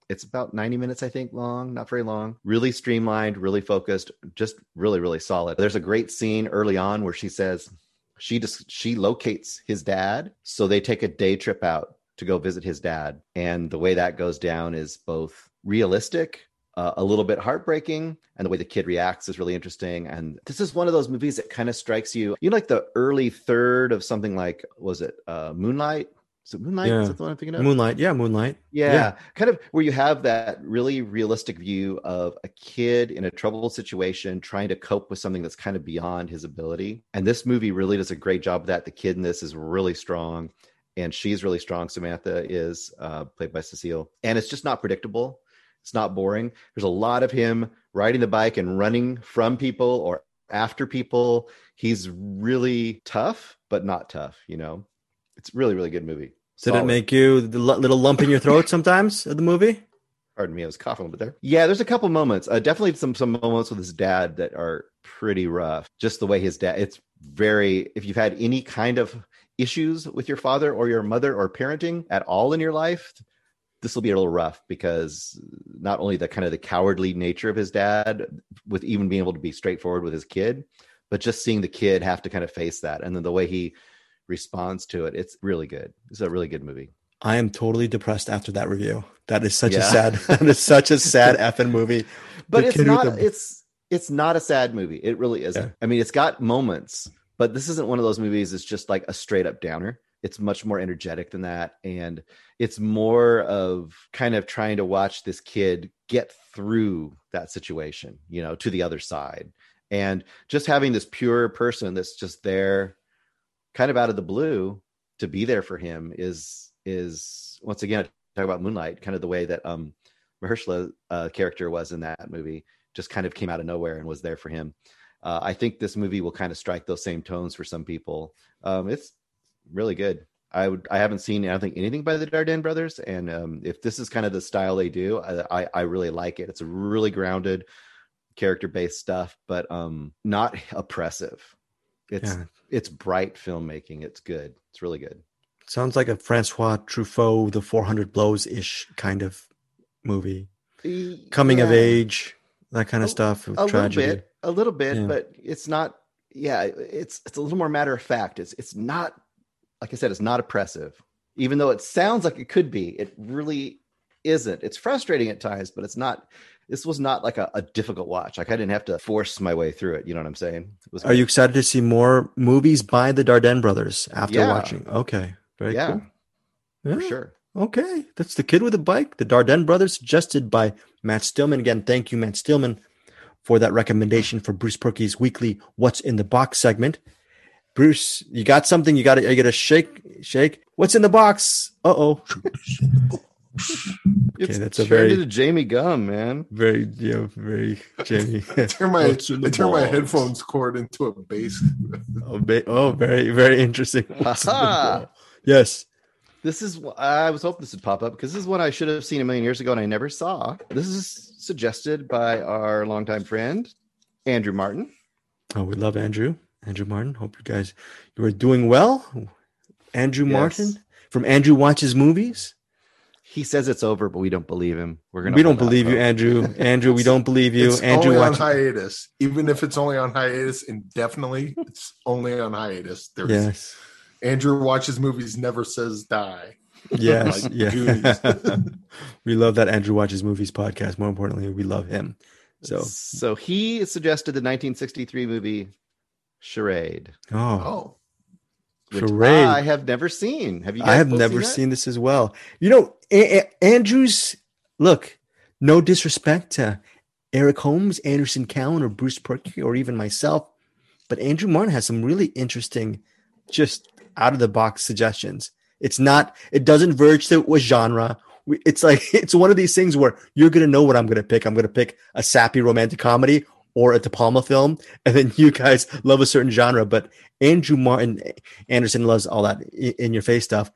it's about 90 minutes i think long not very long. Really streamlined really focused just really really solid. There's a great scene early on where she says she just she locates his dad. So they take a day trip out to go visit his dad. And the way that goes down is both realistic uh, a little bit heartbreaking and the way the kid reacts is really interesting and this is one of those movies that kind of strikes you you know like the early third of something like was it uh moonlight is it moonlight Yeah. is that the one i'm thinking of Moonlight, yeah, Moonlight. yeah, kind of where you have that really realistic view of a kid in a troubled situation trying to cope with something that's kind of beyond his ability. And this movie really does a great job of that. The kid in this is really strong, and she's really strong. Samantha is uh, played by Cecile, and it's just not predictable. It's not boring. There's a lot of him riding the bike and running from people or after people. He's really tough, but not tough. You know, it's really, really good movie. Did it make you the little lump in your throat sometimes of the movie? pardon me, I was coughing a little bit there. Yeah, there's a couple moments. Uh, definitely some some moments with his dad that are pretty rough. Just the way his dad. It's very. If you've had any kind of issues with your father or your mother or parenting at all in your life, this will be a little rough because not only the kind of the cowardly nature of his dad, with even being able to be straightforward with his kid, but just seeing the kid have to kind of face that, and then the way he responds to it, it's really good. It's a really good movie. I am totally depressed after that review. That is such a sad. That is such a sad effing movie. but The it's not the- it's it's not a sad movie it really isn't Yeah. i mean it's got moments but this isn't one of those movies it's just like a straight up downer it's much more energetic than that and it's more of kind of trying to watch this kid get through that situation you know to the other side and just having this pure person that's just there kind of out of the blue to be there for him is is once again talk about moonlight kind of the way that um Mahershala uh, character was in that movie just kind of came out of nowhere and was there for him. Uh, I think this movie will kind of strike those same tones for some people. Um, it's really good. I would. I haven't seen. I don't think anything by the Dardenne brothers, and um, if this is kind of the style they do, I, I, I really like it. It's a really grounded, character based stuff, but um, not oppressive. It's Yeah. it's bright filmmaking. It's good. It's really good. Sounds like a Francois Truffaut, the 400 Blows ish kind of movie. Coming of age, that kind of A- stuff. A tragedy. little bit a little bit Yeah. but it's not yeah it's it's a little more matter of fact it's it's not like i said it's not oppressive even though it sounds like it could be it really isn't it's frustrating at times but it's not this was not like a, a difficult watch like i didn't have to force my way through it you know what i'm saying it was Are you excited to see more movies by the Dardenne brothers after Yeah. watching? Okay, very yeah cool. Yeah. for sure Okay, that's the kid with the bike. The Dardenne brothers, suggested by Matt Stillman. Again, thank you, Matt Stillman, for that recommendation for Bruce Purkey's weekly "What's in the Box" segment. Bruce, you got something? You got to, you got to shake, shake. What's in the box? Uh oh. it's that's a turned very- into jamie gum man Very, yeah, very Jamie. turn my What's in the I turn my headphones cord into a bass. Oh, ba- oh, very, very interesting. What's in the Aha. box? Yes. This is I was hoping this would pop up because this is one I should have seen a million years ago and I never saw. This is suggested by our longtime friend Andrew Martin. Oh, we love Andrew. Andrew Martin. Hope you guys you are doing well. Andrew Yes. Martin from Andrew Watches Movies. He says it's over, but we don't believe him. We're gonna. We don't believe you. Andrew. Andrew, we don't believe you. It's Andrew only on hiatus. Even if it's only on hiatus indefinitely, it's only on hiatus. There's Yes. Andrew watches movies, never says die. Yes. Like yeah. We love that Andrew Watches Movies podcast. More importantly, we love him. So so he suggested the 1963 movie Charade, oh, Oh, which Charade. I have never seen. Have you? Guys I have never that? seen this as well. You know, A- A- Andrew's look, no disrespect to Eric Holmes, Anderson Cowan, or Bruce Purkey, or even myself, but Andrew Martin has some really interesting, just out of the box suggestions. It's not, it doesn't verge to a genre. It's like, it's one of these things where you're going to know what I'm going to pick. I'm going to pick a sappy romantic comedy or a De Palma film. And then you guys love a certain genre. But Andrew Martin, Anderson loves all that in your face stuff.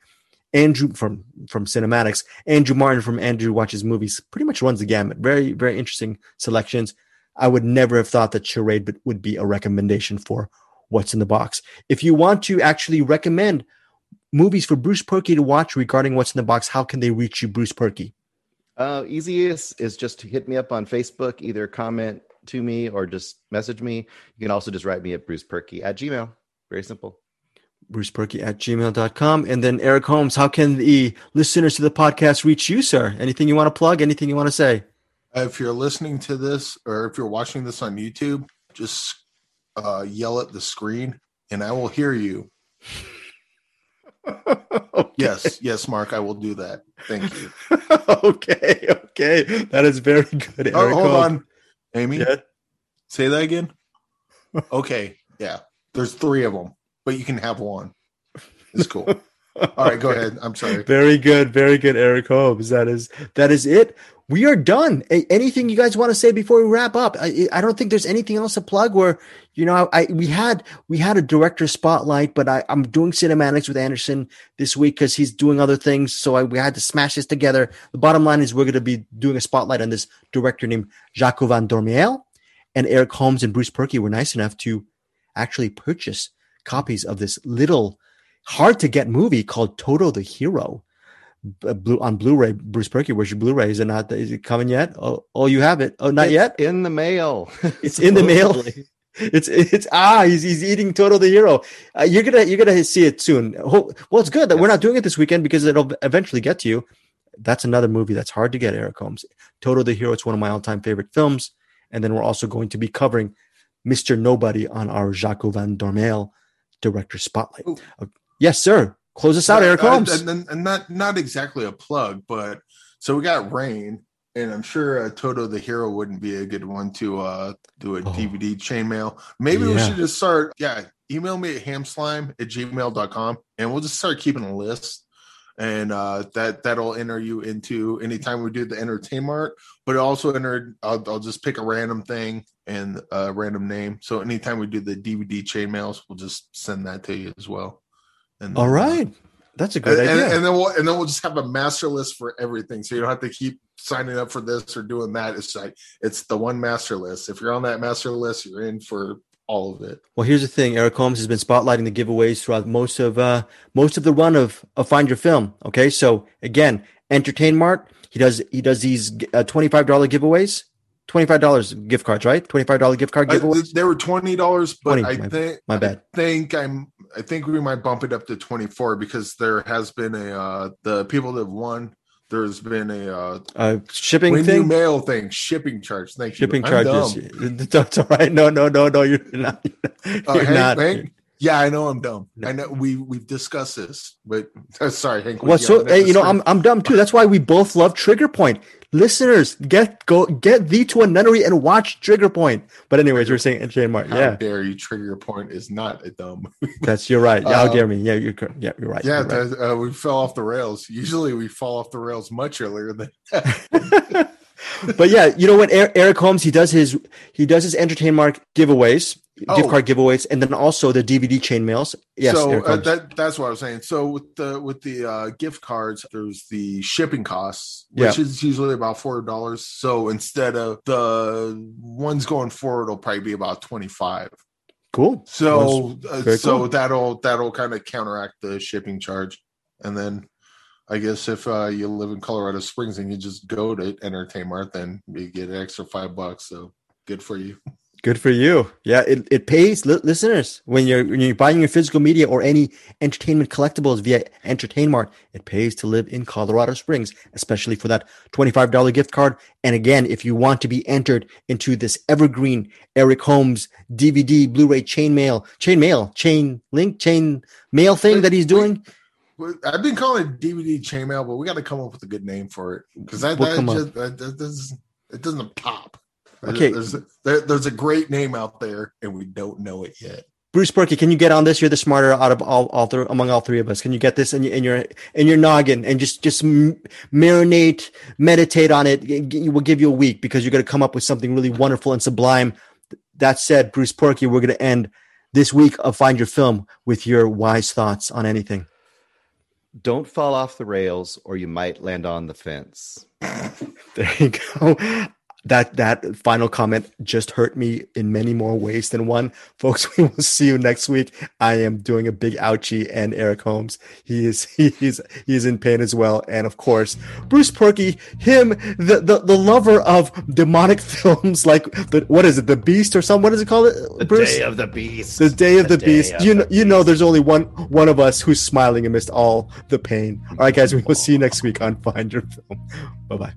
Andrew from from CinemAddicts, Andrew Martin from Andrew Watches Movies pretty much runs the gamut. Very very interesting selections. I would never have thought that Charade would- be a recommendation for what's in the box. If you want to actually recommend movies for Bruce Purkey to watch regarding what's in the box, how can they reach you, Bruce Purkey? Uh, easiest is just to hit me up on Facebook, either comment to me or just message me. You can also just write me at Bruce Purkey at Gmail. Very simple. Bruce Purkey at gmail.com. And then Eric Holmes, how can the listeners to the podcast reach you, sir? Anything you want to plug? Anything you want to say? if you're listening to this or if you're watching this on YouTube, just uh, yell at the screen and I will hear you. Yes, yes, Mark, I will do that. Thank you. okay, okay. That is very good. Oh, Eric hold Holmes. on, Amy. Yeah. Say that again. Okay, yeah. There's three of them, but you can have one. It's cool. All right, go ahead. I'm sorry. Very good, very good, Eric Holmes. That is that is it. We are done. A- anything you guys want to say before we wrap up? I, I don't think there's anything else to plug. Where you know, I we had we had a director spotlight, but I, I'm doing CinemAddicts with Anderson this week because he's doing other things. So I, we had to smash this together. The bottom line is we're going to be doing a spotlight on this director named Jacques Van Dormael, and Eric Holmes and Bruce Purkey were nice enough to actually purchase copies of this little hard to get movie called Toto the Hero. Blue on Blu-ray. Bruce Purkey, where's your Blu-ray? Is it not? Is it coming yet? Oh, oh, you have it. Oh, not It's yet. In the mail. It's in the mail. It's it's ah, he's he's eating Toto the Hero. Uh, you're gonna you're gonna see it soon. Well, it's good that we're not doing it this weekend because it'll eventually get to you. That's another movie that's hard to get. Eric Holmes, Toto the Hero. It's one of my all-time favorite films. And then we're also going to be covering Mr. Nobody on our Jacques Van Dormael director spotlight. Uh, yes, sir. Close us out, Eric Holmes. and, and- and not not exactly a plug, but so we got Rain, and I'm sure uh, Toto the Hero wouldn't be a good one to uh, do a Oh. DVD chainmail. Maybe we should just start. Yeah, email me at hamslime at gmail.com and we'll just start keeping a list. And uh, that that'll enter you into anytime we do the entertainment, but it also enter. I'll, I'll just pick a random thing and a random name. So anytime we do the DVD chain mails, we'll just send that to you as well. And All then, uh. That's a good and, idea. and, and then we'll and then we'll just have a master list for everything, so you don't have to keep signing up for this or doing that. It's like it's the one master list. If you're on that master list, you're in for all of it. Well, here's the thing. Eric Holmes has been spotlighting the giveaways throughout most of uh most of the run of, of Find Your Film. Okay, so again, Entertain Mart. He does he does these uh, twenty five dollar giveaways, twenty five dollars gift cards, right? Twenty five dollar gift card I, giveaways. they were twenty dollars, but 20, I my- think my bad. I think I'm. I think we might bump it up to twenty four because there has been a uh the people that have won. There's been a uh uh, shipping thing, mail thing, shipping charge. Thank shipping you. I'm charges. dumb. That's all right. No, no, no, no. You're not. You're Uh, Hank, not. Hank, yeah, I know I'm dumb. No. I know we we've discussed this, but sorry, Hank. Well, so hey, you know. I'm I'm dumb too. That's why we both love Trigger Point. Listeners, get go get thee to a nunnery and watch Trigger Point. But anyways, you're saying Entertain Mart. How Yeah, dare you? Trigger point is not a dumb. that's you're right. Yeah, how dare me? Yeah, you're yeah, you're right. yeah, you're right. uh, we fell off the rails. Usually, we fall off the rails much earlier than. but yeah, you know what? Er- Eric Holmes he does his he does his Entertainmart giveaways, Oh. gift card giveaways, and then also the DVD chain mails. Yes, so uh, that that's what I was saying. So with the with the uh, gift cards, there's the shipping costs, which Yeah. is usually about four dollars. So instead of the ones going forward, it'll probably be about twenty five. cool. So uh, so cool. that'll that'll kind of counteract the shipping charge, and then. I guess if uh, you live in Colorado Springs and you just go to Entertain Mart, then you get an extra five bucks. So good for you. Good for you. Yeah, it, it pays li- listeners when you're when you're buying your physical media or any entertainment collectibles via Entertainmart. It pays to live in Colorado Springs, especially for that twenty-five dollar gift card. And again, if you want to be entered into this evergreen Eric Holmes DVD, Blu-ray chain mail, chain mail, chain link, chain mail thing that he's doing, I've been calling it DVD chainmail, but we got to come up with a good name for it because that, We'll that just that, that doesn't it doesn't pop. There's- Okay. there's a, there, there's a great name out there, and we don't know it yet. Bruce Purkey, can you get on this? You're the smarter out of all, all th- among all three of us. Can you get this in, your- in your in your noggin and just just m- marinate, meditate on it? G- We'll give you a week because you're going to come up with something really wonderful and sublime. That said, Bruce Purkey, we're going to end this week of Find Your Film with your wise thoughts on anything. Don't fall off the rails, or you might land on the fence. There you go. That that final comment just hurt me in many more ways than one. Folks, we will see you next week. I am doing a big ouchie and Eric Holmes. He is he is he is in pain as well. And of course, Bruce Purkey, him, the the, the lover of demonic films like the what is it, the beast or something? What is it called? The Bruce? day of the beast. the day of the, day beast. of you know, you know, there's only one one of us who's smiling amidst all the pain. All right, guys, we will see you next week on Find Your Film. Bye bye.